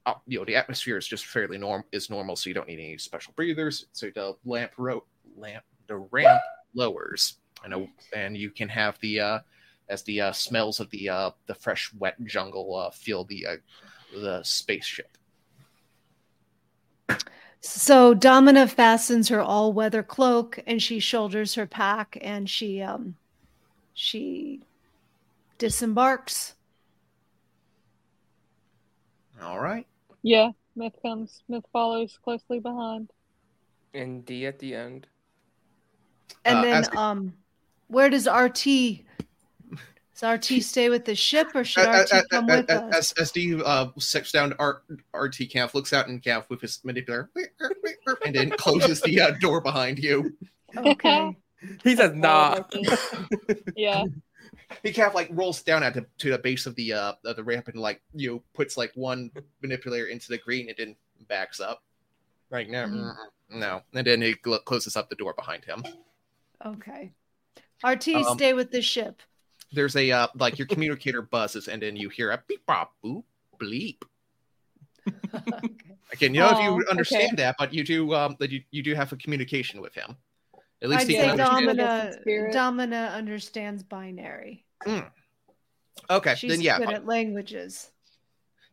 uh, you know the atmosphere is just fairly norm is normal, so you don't need any special breathers. So the lamp rope lamp the ramp lowers, and a, and you can have the uh, as the uh, smells of the uh, the fresh wet jungle uh, fill the uh, the spaceship. So Domina fastens her all-weather cloak and she shoulders her pack and she um she disembarks. All right. Yeah, Myth comes. Myth follows closely behind. And D at the end. And Uh, then um where does RT does RT stay with the ship or should Uh, RT uh, come uh, with uh, us? As, as D uh, sits down, R, RT Camp looks out in Camp with his manipulator, and then closes the uh, door behind you. Okay. He says, nah. yeah. He kind of like rolls down at the, to the base of the uh of the ramp and like you know, puts like one manipulator into the green and then backs up. Right now, Mhm. no, and then he gl- closes up the door behind him. Okay. RT Um, stay with the ship. There's a uh, like your communicator buzzes and then you hear a beep bop boop bleep. okay. Again, you know if Oh, you okay. understand that, but you do um that you, you do have a communication with him. At least I'd he say can. Domina Domina understands binary. Okay, She's then yeah, good at languages.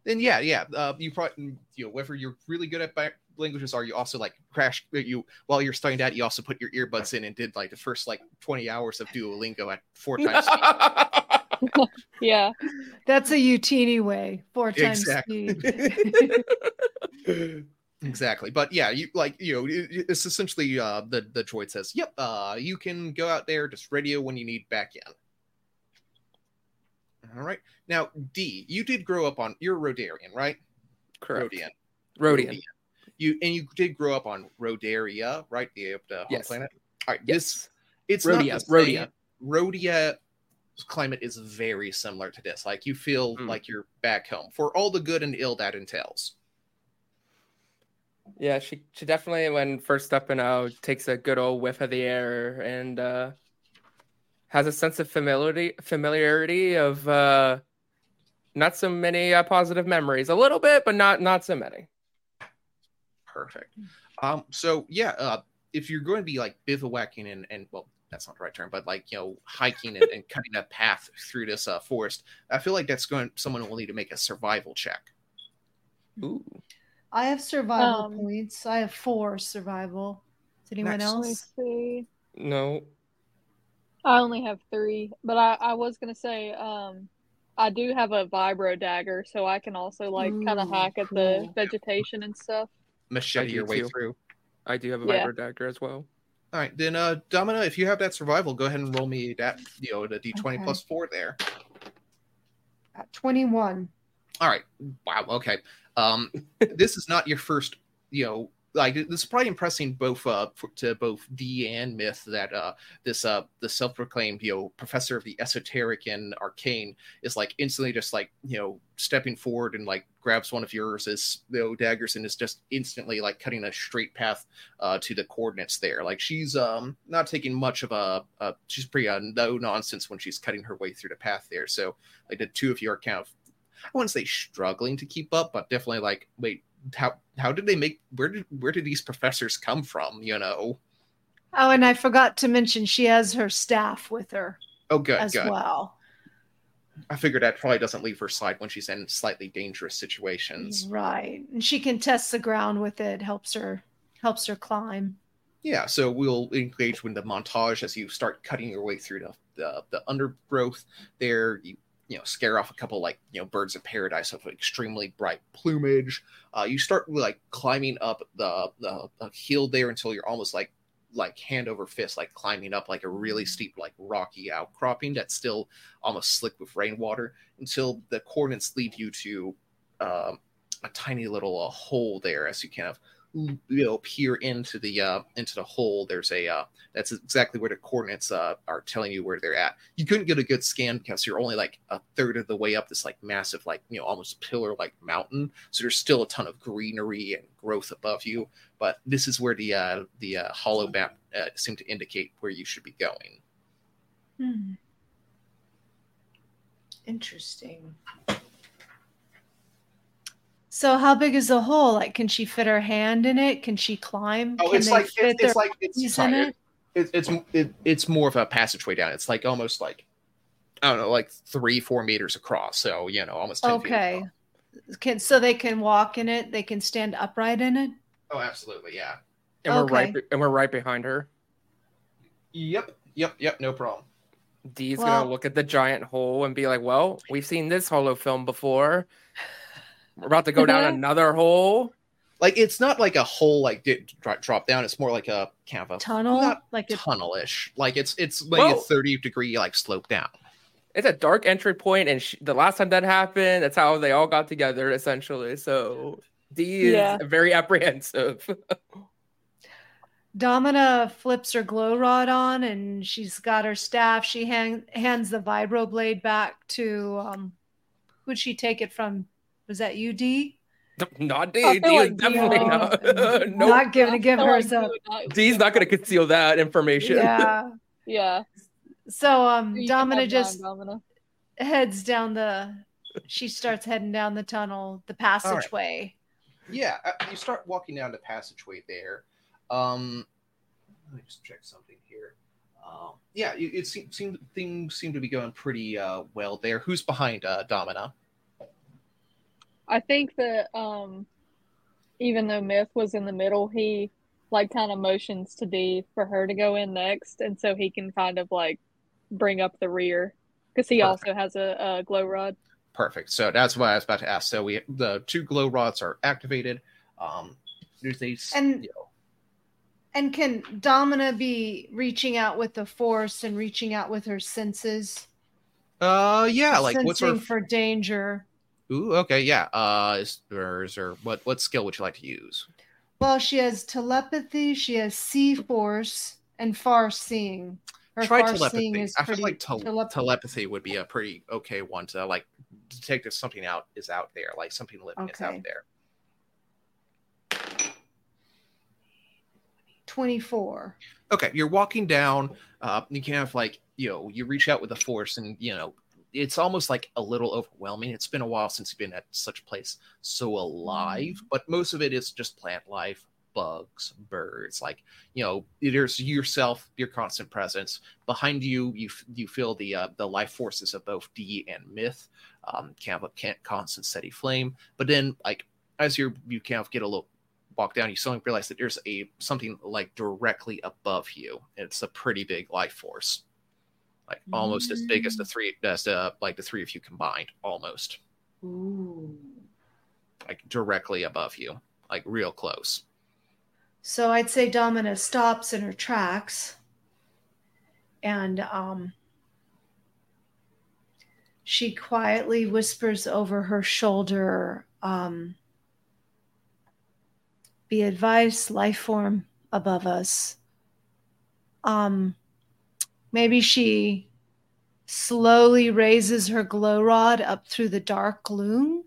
then yeah, yeah. Uh, you probably you know whether you're really good at bi- languages or you also like crash you while you're studying that you also put your earbuds in and did like the first like 20 hours of Duolingo at four times speed. Yeah. That's a Utini way. Four times Exactly. speed. exactly but yeah you like you know it's essentially uh the the droid says yep uh you can go out there just radio when you need back in all right now d you did grow up on you're rodarian right Correct. rodian Rodian. You and you did grow up on rodaria right the, uh, the home Yes. planet all right Yes. this it's Rodia, not the Rodia. Rodia climate is very similar to this like you feel Mm. like you're back home for all the good and ill that entails Yeah, she she definitely when first stepping out takes a good old whiff of the air and uh has a sense of familiarity familiarity of uh not so many uh, positive memories. A little bit, but not not so many. Perfect. Um, so yeah, uh, if you're going to be like bivouacking and, and well, that's not the right term, but like you know, hiking and, and cutting a path through this uh, forest, I feel like that's going. Someone will need to make a survival check. Ooh. I have survival Um, points. I have four survival. Does anyone Nice. Let me else? see. No. I only have three, but I, I was gonna say, um, I do have a vibro dagger, so I can also like kind of hack at the vegetation and stuff. Machete your way too. through. I do have a Yeah. vibro dagger as well. All right, then uh, Domina, if you have that survival, go ahead and roll me that you know the d20 Okay. plus four there. At 21. All right. Wow. Okay. Um, this is not your first, you know, like this is probably impressing both uh for, to both D and Myth that uh this uh the self-proclaimed you know professor of the esoteric and arcane is like instantly just like you know stepping forward and like grabs one of yours as you know daggers and is just instantly like cutting a straight path uh to the coordinates there. Like she's um not taking much of a uh she's pretty uh, no nonsense when she's cutting her way through the path there. So like the two of you are kind of I wouldn't say struggling to keep up, but definitely like, wait, how how did they make where did where did these professors come from? You know? Oh, and I forgot to mention she has her staff with her Oh, good, as good. well. I figured that probably doesn't leave her side when she's in slightly dangerous situations. Right. And she can test the ground with it, helps her helps her climb. Yeah, so we'll engage with the montage as you start cutting your way through the the, the undergrowth. There, you you know scare off a couple like you know birds of paradise of extremely bright plumage. Uh, you start like climbing up the, the the hill there until you're almost like like hand over fist, like climbing up like a really steep like rocky outcropping that's still almost slick with rainwater until the coordinates lead you to um, a tiny little uh, hole there as you kind of you know peer into the uh into the hole there's a uh that's exactly where the coordinates uh are telling you where they're at you couldn't get a good scan because you're only like a third of the way up this like massive like you know almost pillar like mountain so there's still a ton of greenery and growth above you but this is where the uh the uh, holo map uh, seem to indicate where you should be going Hmm. Interesting. So how big is the hole? Like can she fit her hand in it? Can she climb? oh can it's they like fit it's, their it's like it's in sorry, it? It, it's it, it's more of a passageway down. It's like almost like I don't know, like three four meters across. So you know, almost 10 Okay. across. Can so they can walk in it. They can stand upright in it. Oh, absolutely, yeah. And we're right be- and we're right behind her. Yep, yep, yep. No problem. Dee's Well- gonna look at the giant hole and be like, "Well, we've seen this hollow film before. We're about to go down another hole." Like it's not like a hole like did drop, drop down. It's more like a kind of a Tunnel, not like a. Like it's it's like Whoa. a thirty degree like slope down. It's a dark entry point, and sh- the last time that happened, that's how they all got together, essentially. So D is Yeah. very apprehensive. Domina flips her glow rod on and she's got her staff. She hang, hands the vibro blade back to um who'd she take it from? Was that you, D? not D. I D feel is like D- definitely Oh. not. nope. Not giving to give I feel her like some. not- D's not going to conceal that information. Yeah. Yeah. So um You Domina just mine, Domina. heads down the she starts heading down the tunnel, the passageway. Yeah, uh, you start walking down the passageway there. Um, let me just check something here. Um, yeah, it, it seems seem, things seem to be going pretty uh, well there. Who's behind uh, Domina? I think that um, even though Myth was in the middle, he like kind of motions to D for her to go in next, and so he can kind of like bring up the rear because he Perfect. also has a, a glow rod. Perfect. So that's what I was about to ask. So we the two glow rods are activated. Um, there's a s- And- you know, And can Domina be reaching out with the force and reaching out with her senses? uh, yeah, like what sort sensing for danger. Ooh, okay, yeah. Uh, is there, is there what what skill would you like to use? Well, she has telepathy, she has see force, and far seeing. Her Try far telepathy. seeing is I feel like tel- telep- telepathy would be a pretty okay one to like detect if something out is out there, like something living is out there. 24. Okay, you're walking down. Uh, you can have like you know you reach out with the force, and you know it's almost like a little overwhelming. It's been a while since you've been at such a place so alive, but most of it is just plant life, bugs, birds. Like you know, there's yourself, your constant presence behind you. You you feel the uh, the life forces of both D and Myth. Um, kind of a constant steady flame, but then like as you you kind of get a little walk down, you suddenly realize that there's a something like directly above you. It's a pretty big life force, like almost as big as the three as uh, like the three of you combined, almost Ooh. like directly above you, like real close. So I'd say Domina stops in her tracks and um, she quietly whispers over her shoulder um, Be advised, life form above us. Um, maybe she slowly raises her glow rod up through the dark gloom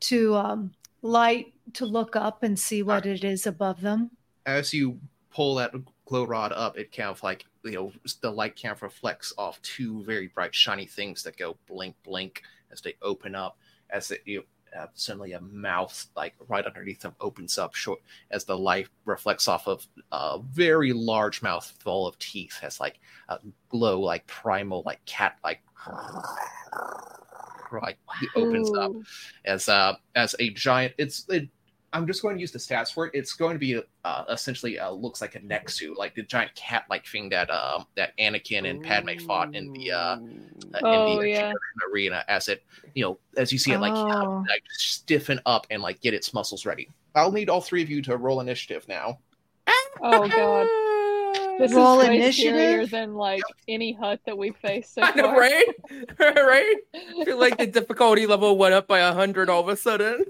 to um, light to look up and see what it is above them. As you pull that glow rod up, it kind of like you know the light kind of reflects off two very bright shiny things that go blink blink as they open up as it you uh, suddenly a mouth like right underneath them opens up short as the light reflects off of a very large mouth full of teeth has like a glow like primal like cat like like opens up as uh as a giant it's it, i'm just going to use the stats for it it's going to be uh essentially uh looks like a Nexu, like the giant cat like thing that um that anakin and padme fought in the uh uh, in Oh, the yeah. arena as it you know as you see it like, kind of, Oh. like stiffen up and like get its muscles ready i'll need all three of you to roll initiative now Oh god. This Roll is way initiative? scarier than like any hut that we faced so I know, far. right? right? I feel like the difficulty level went up by a hundred all of a sudden.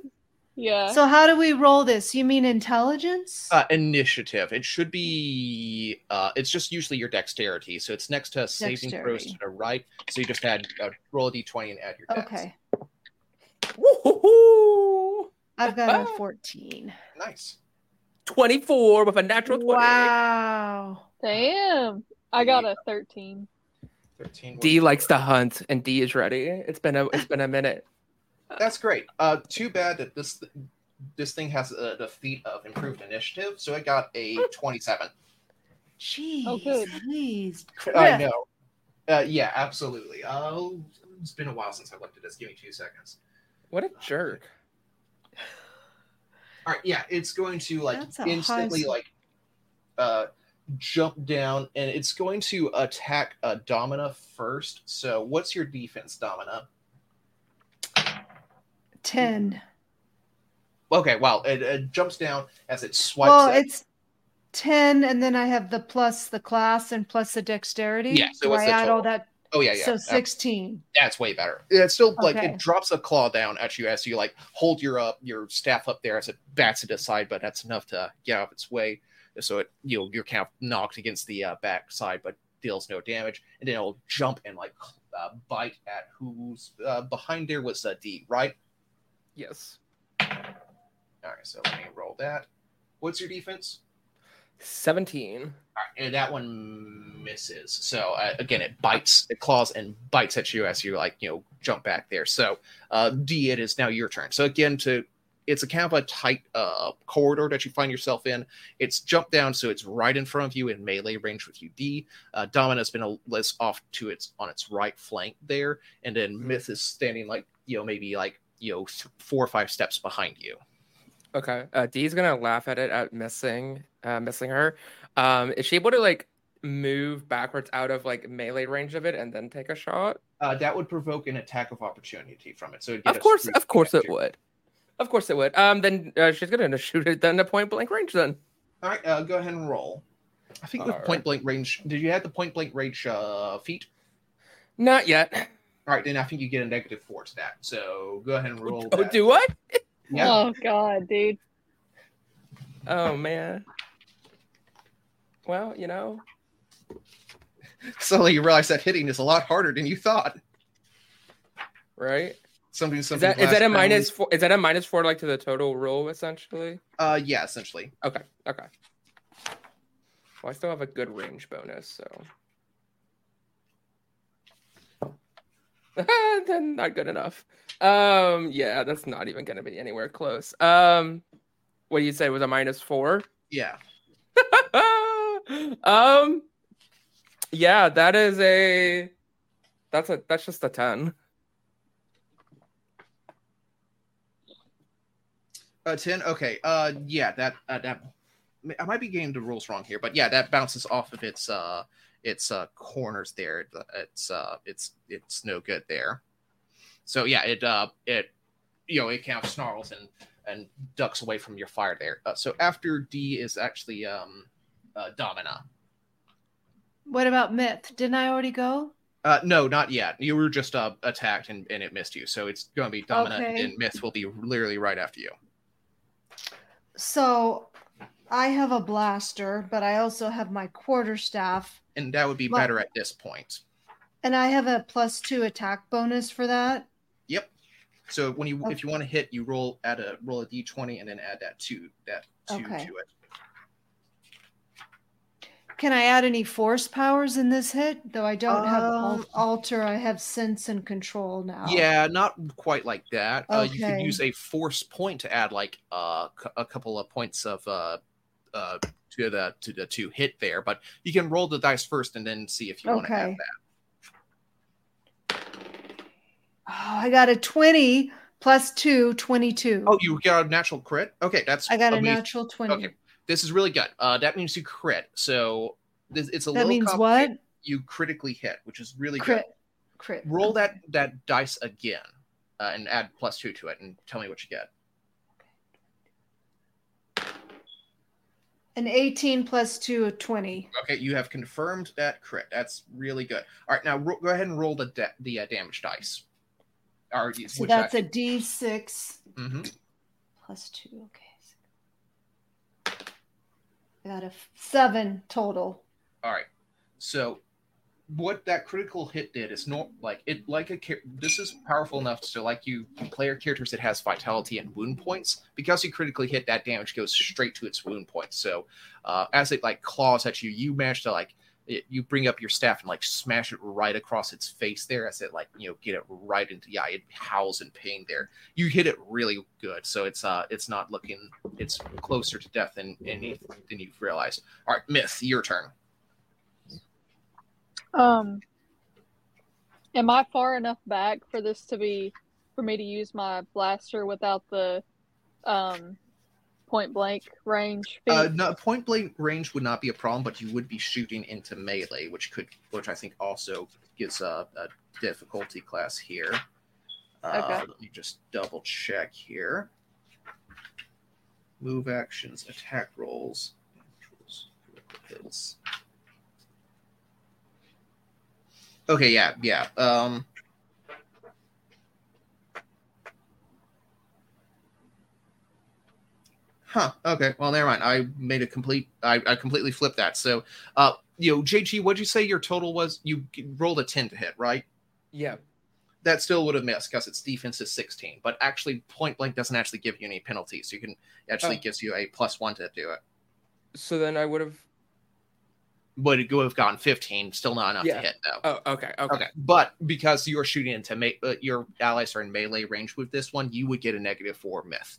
Yeah. So how do we roll this? You mean intelligence? uh initiative it should be uh it's just usually your dexterity so it's next to saving throws to the right so you just add uh, roll a d20 and add your dex okay. Woo-hoo-hoo! I've got a 14. nice 24 with a natural 20. Wow. Damn. I got a 13. 13 D likes to hunt and D is ready. It's been a it's been a minute. That's great. Uh, too bad that this this thing has uh, the feat of improved initiative, so it got a twenty-seven. Jeez, Oh, good. please. I know. Uh, yeah, absolutely. Uh, it's been a while since I looked at this. Give me two seconds. What a jerk. All right, yeah, it's going to like instantly high- like uh jump down and it's going to attack uh, Domina first. So, what's your defense, Domina? 10. Okay, well, it, it jumps down as it swipes. Well, at- it's 10, and then I have the plus the class and plus the dexterity. Yeah, so Do what's I the add all that? oh yeah, yeah. So uh, 16. That's way better. It's still like Okay. it drops a claw down at you as you like hold your uh, your staff up there as it bats it aside, but that's enough to get out of its way. So it you know you're kind of knocked against the uh, back side, but deals no damage, and then it'll jump and like uh, bite at who's uh, behind there was uh, D, right? Yes. All right, so let me roll that. What's your defense? 17. All right, and that one misses. So uh, again, it bites, it claws and bites at you as you like you know jump back there. So uh, D, it is now your turn. So again, to it's a kind of a tight uh, corridor that you find yourself in. It's jumped down, so it's right in front of you in melee range with you. D. Uh, Domina's been a list off to its on its right flank there, and then. Myth is standing like you know maybe like you know th- four or five steps behind you. Okay. Uh, Dee's gonna laugh at it at missing, uh, missing her. Um, is she able to like move backwards out of like melee range of it and then take a shot? Uh, that would provoke an attack of opportunity from it. So it'd get Of course, of course it would. Of course it would. Um, then uh, she's gonna shoot it then to point blank range then. All right, uh, go ahead and roll. I think with All point right. blank range, did you have the point blank range uh, feat? Not yet. All right, then I think you get a negative four to that. So go ahead and roll. Oh, that. do I? Yeah. Oh god, dude. Oh man. Well, you know, Suddenly you realize that hitting is a lot harder than you thought. right? Something, Is something. that is that a minus round- four? Is that a minus four like to the total roll essentially? Uh, yeah, essentially. Okay, okay. Well, I still have a good range bonus, so. then not good enough. Um, yeah, that's not even gonna be anywhere close. Um, what do you say was a minus four? Yeah. um, yeah, that is a. That's a that's just a ten. Uh, ten. Okay. Uh, yeah. That uh, that I might be getting the rules wrong here, but yeah, that bounces off of its uh its uh corners there. It's uh it's it's no good there. So yeah, it uh it you know it kind of snarls and and ducks away from your fire there. Uh, so after D is actually um uh, Domina. What about myth? Didn't I already go? Uh, no, not yet. You were just uh, attacked and, and it missed you. So it's going to be Domina Okay. and Myth will be literally right after you. So I have a blaster, but I also have my quarterstaff, And that would be Well- better at this point. and I have a plus two attack bonus for that. Yep. So when you Oh. if you want to hit, you roll add a roll a d twenty and then add that two that two Okay. to it. Can I add any force powers in this hit? Though I don't have Um, alter, I have sense and control now. Yeah, not quite like that. Uh, you could Okay. use a force point to add like uh, c- a couple of points of uh, uh, to the to the two hit there, but you can roll the dice first and then see if you want to add Okay. that. Oh, I got a 20 plus two, 22. Oh, you got a natural crit. Okay, that's I got a natural 20. Okay, this is really good. Uh, that means you crit. So this, it's a that little means what? You critically hit, which is really Crit. good. Crit. Roll that that dice again, uh, and add plus two to it, and tell me what you get. An 18 plus two, a 20. Okay, you have confirmed that crit. That's really good. All right, now ro- go ahead and roll the da- the uh, damage dice. Or, So that's a D6 hmm plus two. Okay. I got a f- seven total. All right. So what that critical hit did is not like it like a this is powerful enough to like you player characters that has vitality and wound points because you critically hit that damage goes straight to its wound points. So uh, as it like claws at you, you manage to like it, you bring up your staff and like smash it right across its face there as it like you know get it right into yeah it howls in pain there. You hit it really good, so it's uh it's not looking it's closer to death than any than you've realized. All right, myth, your turn. Um, am I far enough back for this to be for me to use my blaster without the um point blank range? Uh, no, point blank range would not be a problem, but you would be shooting into melee, which could, which I think also gives a, a difficulty class here. Uh, Okay. Let me just double check here. Move actions, attack rolls, hits. Okay, yeah, yeah. Um, Huh. Okay. Well, never mind. I made a complete. I, I completely flipped that. So, uh, you know, JG, what'd you say your total was? You rolled a ten to hit, right? Yeah. That still would have missed because its defense is sixteen. But actually, point blank doesn't actually give you any penalties. So you can actually Oh. gives you a plus one to do it. So then I would have. But it would have gotten fifteen. Still not enough Yeah. to hit though. Oh, okay, okay. Okay, but because you are shooting into me- uh, your allies are in melee range with this one, you would get a negative four myth.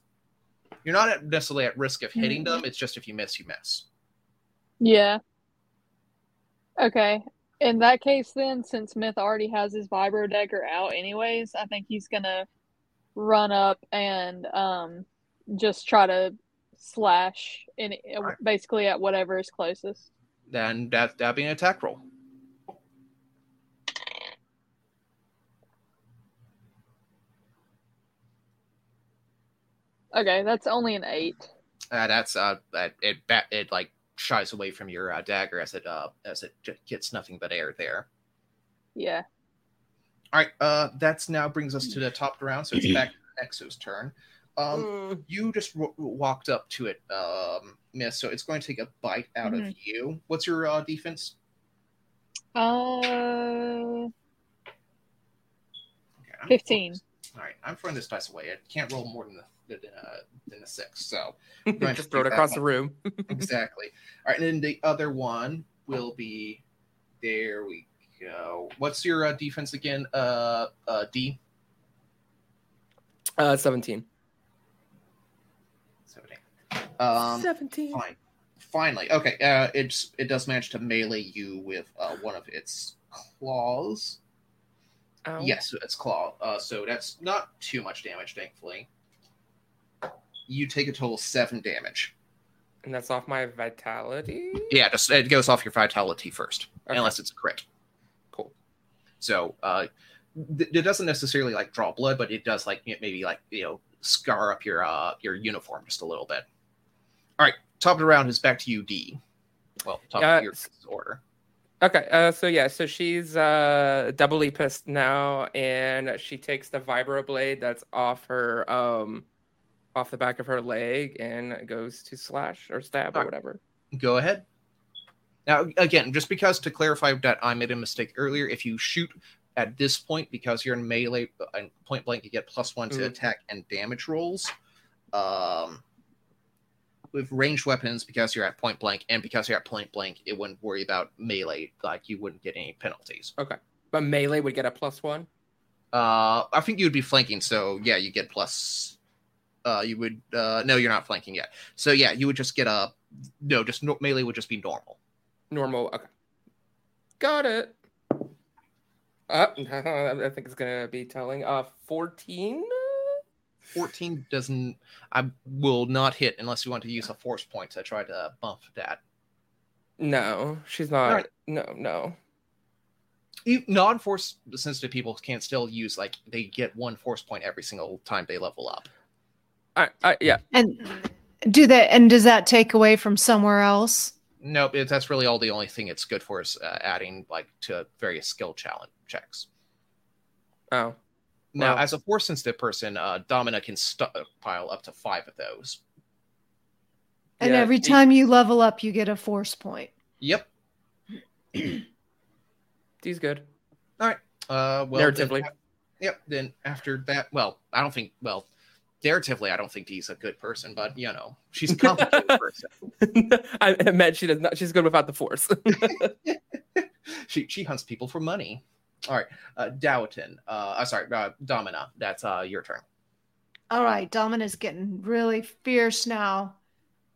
You're not at, necessarily at risk of hitting them. It's just if you miss, you miss. Yeah. Okay. In that case, then, since Myth already has his vibro dagger out, anyways, I think he's gonna run up and um just try to slash in Right. basically at whatever is closest. Then that that'd be an attack roll. Okay, that's only an eight. Uh, that's uh, that it ba- it like shies away from your uh, dagger as it uh as it gets nothing but air there. Yeah. All right, uh, that's now brings us to the top of the round, so it's back to Exo's turn. Um, Mm, you just w- walked up to it, um, Miss. So it's going to take a bite out of you. What's your uh, defense? Uh, Okay, I'm- fifteen. All right, I'm throwing this dice away. I can't roll more than the than a, than a six. So Just throw it across one. the room. exactly. All right, and then the other one will be. There we go. What's your uh, defense again? Uh, uh, D. Uh, Seventeen. Um, 17. fine. Finally, okay. Uh, it's it does manage to melee you with uh, one of its claws. Ow. Yes, it's claw. Uh, so that's not too much damage, thankfully. You take a total of seven damage. And that's off my vitality. Yeah, just it goes off your vitality first, Okay. unless it's a crit. Cool. So uh, th- it doesn't necessarily like draw blood, but it does like maybe like you know scar up your uh your uniform just a little bit. All right, top of the round is back to you, D. Well, top Yeah, of your order. Okay, uh, so yeah, so she's uh, doubly pissed now, and she takes the vibro blade that's off her, um, off the back of her leg, and goes to slash or stab or whatever. Go ahead. Now, again, just because to clarify that I made a mistake earlier, if you shoot at this point because you're in melee and point blank, you get plus one to Mhm. attack and damage rolls. Um, with ranged weapons, because you're at point blank and because you're at point blank, it wouldn't worry about melee. Like you wouldn't get any penalties. Okay, but melee would get a plus one. Uh, I think you would be flanking, so yeah, you get plus. Uh, you would uh, no, you're not flanking yet. So yeah, you would just get a no, just no, melee would just be normal. Normal. Okay. Got it. Uh, I think it's gonna be telling. Uh, fourteen. 14 doesn't i will not hit unless you want to use a force point to try to bump that No, she's not. Alright. No, no. E- non-force sensitive people can still use like they get one force point every single time they level up I, I, yeah. And do that and does that take away from somewhere else? nope it, that's really all the only thing it's good for is uh, adding like to various skill challenge checks Oh, now Wow. as a force sensitive person uh domina can stockpile up to five of those And Yeah, every it- time you level up, you get a force point. yep D's good. All right. Uh well then- yep then after that well i don't think well narratively i don't think he's a good person but you know she's a complicated person I I meant she does not. She's good without the force. she she hunts people for money. All right, uh, Dowatin. Uh, sorry, uh, Domina. That's uh, your turn. All right, Domina's getting really fierce now,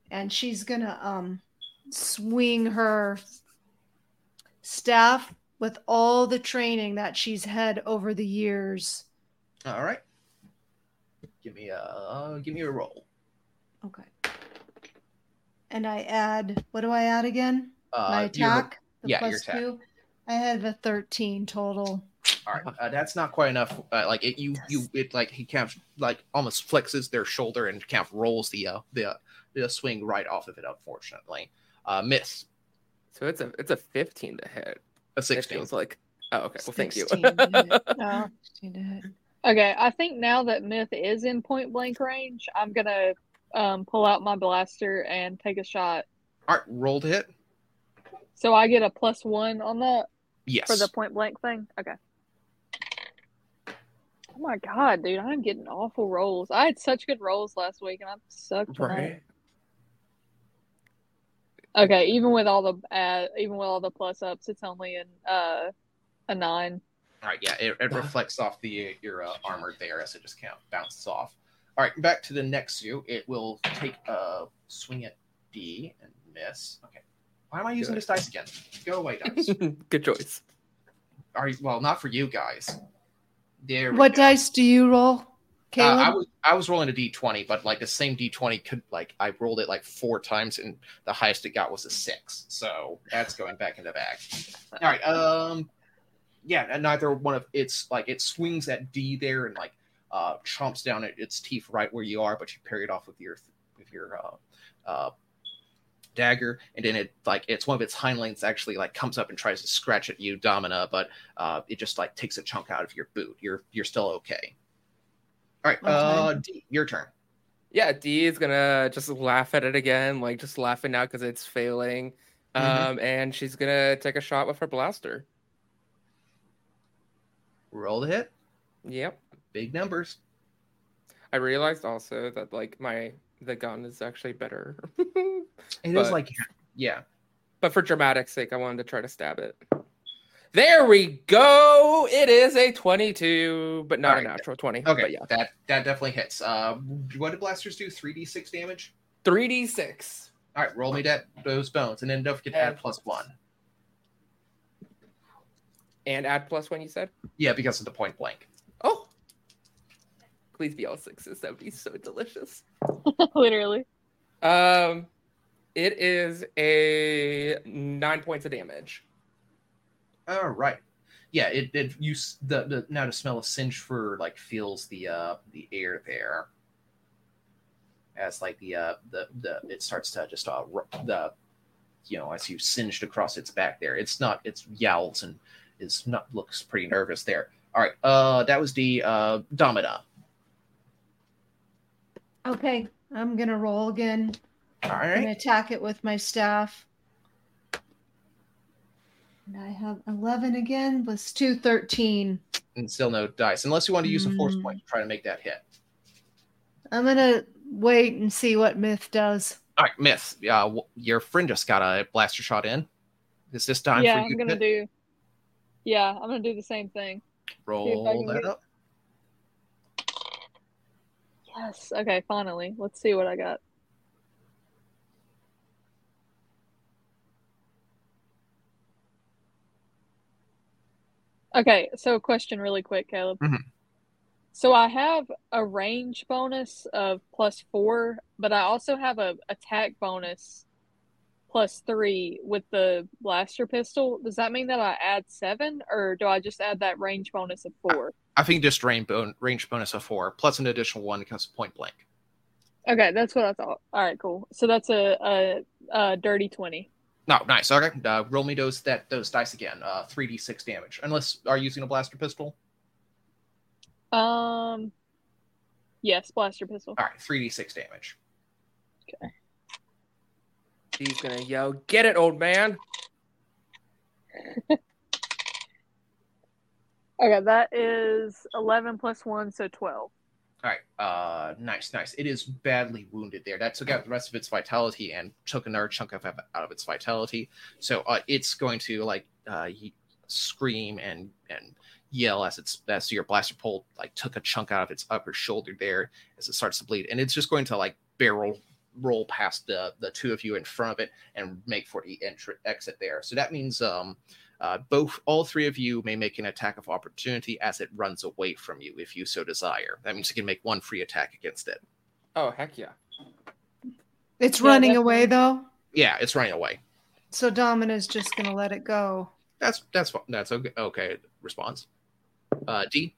and she's gonna um swing her staff with all the training that she's had over the years. All right. Give me a uh, give me a roll. Okay. And I add, what do I add again? Uh, My your- attack? The yeah, your attack. two? I have a 13 total. All right, uh, that's not quite enough. Uh, like it, you, you, it like he kind of like almost flexes their shoulder and kind of rolls the uh, the uh, the swing right off of it. Unfortunately, uh, miss So it's a it's a 15 to hit. a It sixteen. feels like. Oh, okay. Well, thank you. to hit. No. 16 to hit. Okay, I think now that Myth is in point blank range, I'm gonna um, pull out my blaster and take a shot. All right, roll to hit. So I get a plus one on that Yes. for the point blank thing. Okay. Oh my god, dude! I'm getting awful rolls. I had such good rolls last week, and I sucked tonight. Right. Okay, even with all the uh, even with all the plus ups, it's only an uh, a nine. All right, yeah, it, it reflects off the your uh, armor there as it just kind of bounces off. All right, back to the next suit. It will take a swing at D and miss. Okay, why am I using Good. this dice again? Go away, dice. Good choice. Are you, well, not for you guys. There. we What go. dice do you roll, Uh, Caleb? I was I was rolling a d twenty, but like the same d twenty could like I rolled it like four times, and the highest it got was a six. So that's going back in the bag. All right. Um. Yeah. and Neither one of it's like it swings at D there and like uh chomps down at its teeth right where you are, but you parry it off with your with your uh, uh dagger and then it like it's one of its hind legs actually like comes up and tries to scratch at you domina but uh it just like takes a chunk out of your boot you're you're still okay all right uh D, your turn Yeah, D is gonna just laugh at it again, like just laughing out because it's failing. Mhm. Um, and she's gonna take a shot with her blaster. roll the hit Yep. big numbers I realized also that like my the gun is actually better. it But- like yeah but for dramatic sake, I wanted to try to stab it. There we go. It is a 22, but not Alright. a natural 20. okay But yeah. that that definitely hits uh what do blasters do 3d6 damage 3d6. all right roll me that those bones and then don't forget to add Add plus one And add plus one, you said? yeah because of the point blank. Please be all sixes. That would be so delicious. Literally. Um, it is a nine points of damage. All right. Yeah, it it you the, the now the smell of singe fur like fills the uh the air there. As like the uh the the it starts to just uh ru- the you know as you singed across its back there. It's not it's yowls and is not looks pretty nervous there. All right. Uh that was the uh Domina. Okay, I'm gonna roll again. All I'm gonna attack it with my staff. And I have 11 again, plus 2, 13. And still no dice unless you want to use a force Mm. point to try to make that hit. I'm gonna wait and see what Myth does. All right, Myth. Yeah, w- your friend just got a blaster shot in. Is this time yeah, for I'm you gonna hit? do. Yeah, I'm gonna do the same thing. roll that up? Yes. Okay. Finally, let's see what I got. Okay, so question really quick, Caleb. Mhm. So I have a range bonus of plus four, but I also have a attack bonus plus three with the blaster pistol. Does that mean that I add seven, or do I just add that range bonus of four? I think just range, bon- range bonus of four plus an additional one because point blank. Okay, that's what I thought. All right, cool. So that's a a, a dirty twenty. No, nice. Okay, uh, roll me those that those dice again. Uh, three d six damage. Unless are you using a blaster pistol. Um, yes, blaster pistol. All right, three d six damage. He's gonna yell, "Get it, old man!" Okay, that is eleven plus one, so twelve. All right, uh, nice, nice. It is badly wounded there. That took out the rest of its vitality and took another chunk of out of its vitality. So uh, it's going to like uh, scream and and yell as it's as your blaster pole like took a chunk out of its upper shoulder there as it starts to bleed, and it's just going to like barrel roll past the the two of you in front of it and make for the entry exit there. So that means um Uh, both, all three of you may make an attack of opportunity as it runs away from you, if you so desire. That means you can make one free attack against it. Oh heck yeah! It's Yeah, running definitely. away though. Yeah, it's running away. So Domina's just gonna let it go. That's that's that's okay. Okay, response. Uh, D.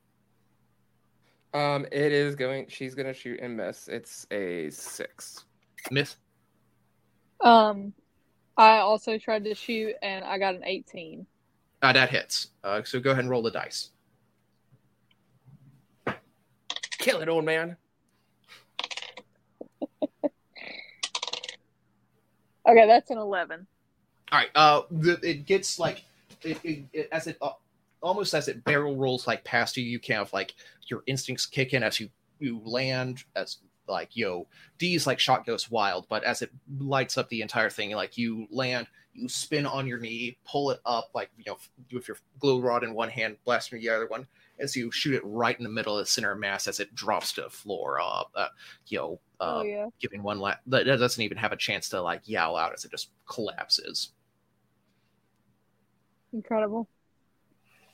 Um, it is going. She's gonna shoot and miss. It's a six. Myth. Um, I also tried to shoot and I got an 18. Uh, that hits. Uh, so go ahead and roll the dice. Kill it, old man. Okay, that's an 11. All right. Uh, the, it gets like it, it, it as it uh, almost as it barrel rolls like past you. You kind of like your instincts kick in as you you land as like yo D's like shot goes wild, but as it lights up the entire thing, like you land, you spin on your knee, pull it up like you know with your glow rod in one hand, blasting the other one. As you shoot it right in the middle of the center of mass, as it drops to the floor, uh, uh you know, uh, oh, yeah. giving one la- that that doesn't even have a chance to like yowl out as it just collapses. Incredible.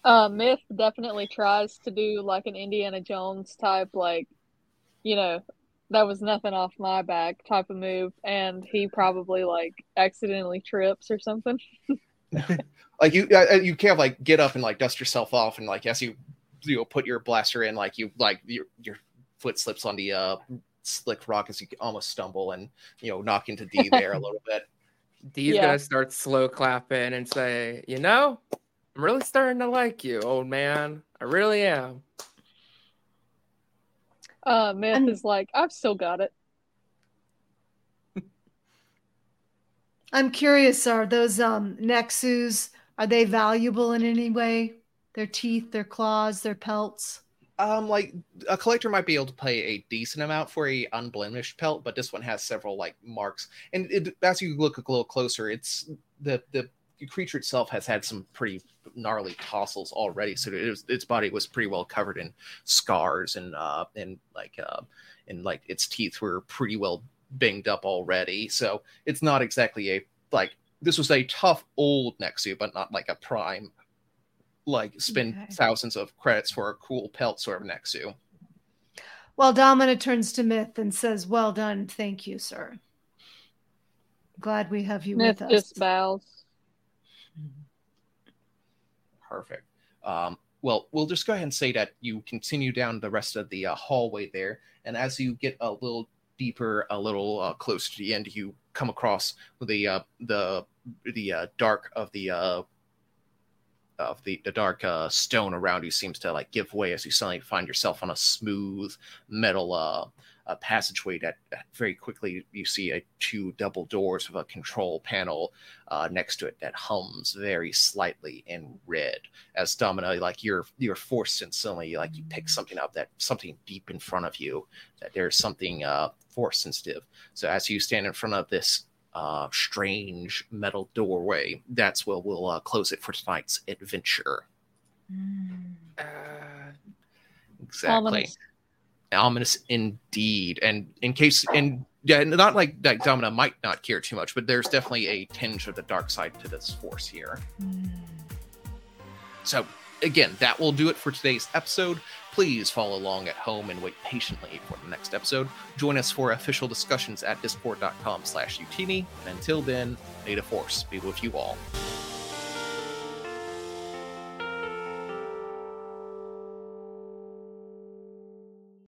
Uh, Myth definitely tries to do like an Indiana Jones type, like, you know, that was nothing off my back type of move. And he probably like accidentally trips or something. like you uh, you can't like get up and like dust yourself off and like as you you know put your blaster in like you like your your foot slips on the uh slick rock as you almost stumble and you know knock into D there a little bit. Dee's Yeah. gonna start slow clapping and say, "You know, I'm really starting to like you, old man. I really am." Uh, Myth And- is like, I've still got it. I'm curious, are those um Nexus are they valuable in any way? Their teeth, their claws, their pelts? Um, like a collector might be able to pay a decent amount for a unblemished pelt, but this one has several like marks. And it, as you look a little closer, it's the the creature itself has had some pretty gnarly tossles already. So it was, its body was pretty well covered in scars and uh and like uh and like its teeth were pretty well banged up already. So it's not exactly a like this was a tough old Nexu, but not like a prime like spend Okay. thousands of credits for a cool pelt sort of Nexu. Well, Domina turns to Myth and says, Well done, thank you, sir. Glad we have you Myth with us. Myth just bows. Perfect. Um, well, we'll just go ahead and say that you continue down the rest of the uh, hallway there, and as you get a little deeper, a little uh, closer to the end, you come across the uh, the the uh, dark of the uh, of the the dark uh, stone around you seems to like give way as you suddenly find yourself on a smooth metal uh, uh, passageway that that very quickly you see a two double doors with a control panel uh, next to it that hums very slightly in red. As Domina, like you're you're forced and suddenly like you pick something up that something deep in front of you that there's something uh, force sensitive. So as you stand in front of this uh, strange metal doorway, that's where we'll uh, close it for tonight's adventure. Mm. Uh, Exactly. Ominous. indeed. And in case, and yeah, not like like Domina might not care too much, but there's definitely a tinge of the dark side to this force here. Hmm. So again, that will do it for today's episode. Please follow along at home and wait patiently for the next episode. Join us for official discussions at discord.com slash utini. And until then, may the force be with you all.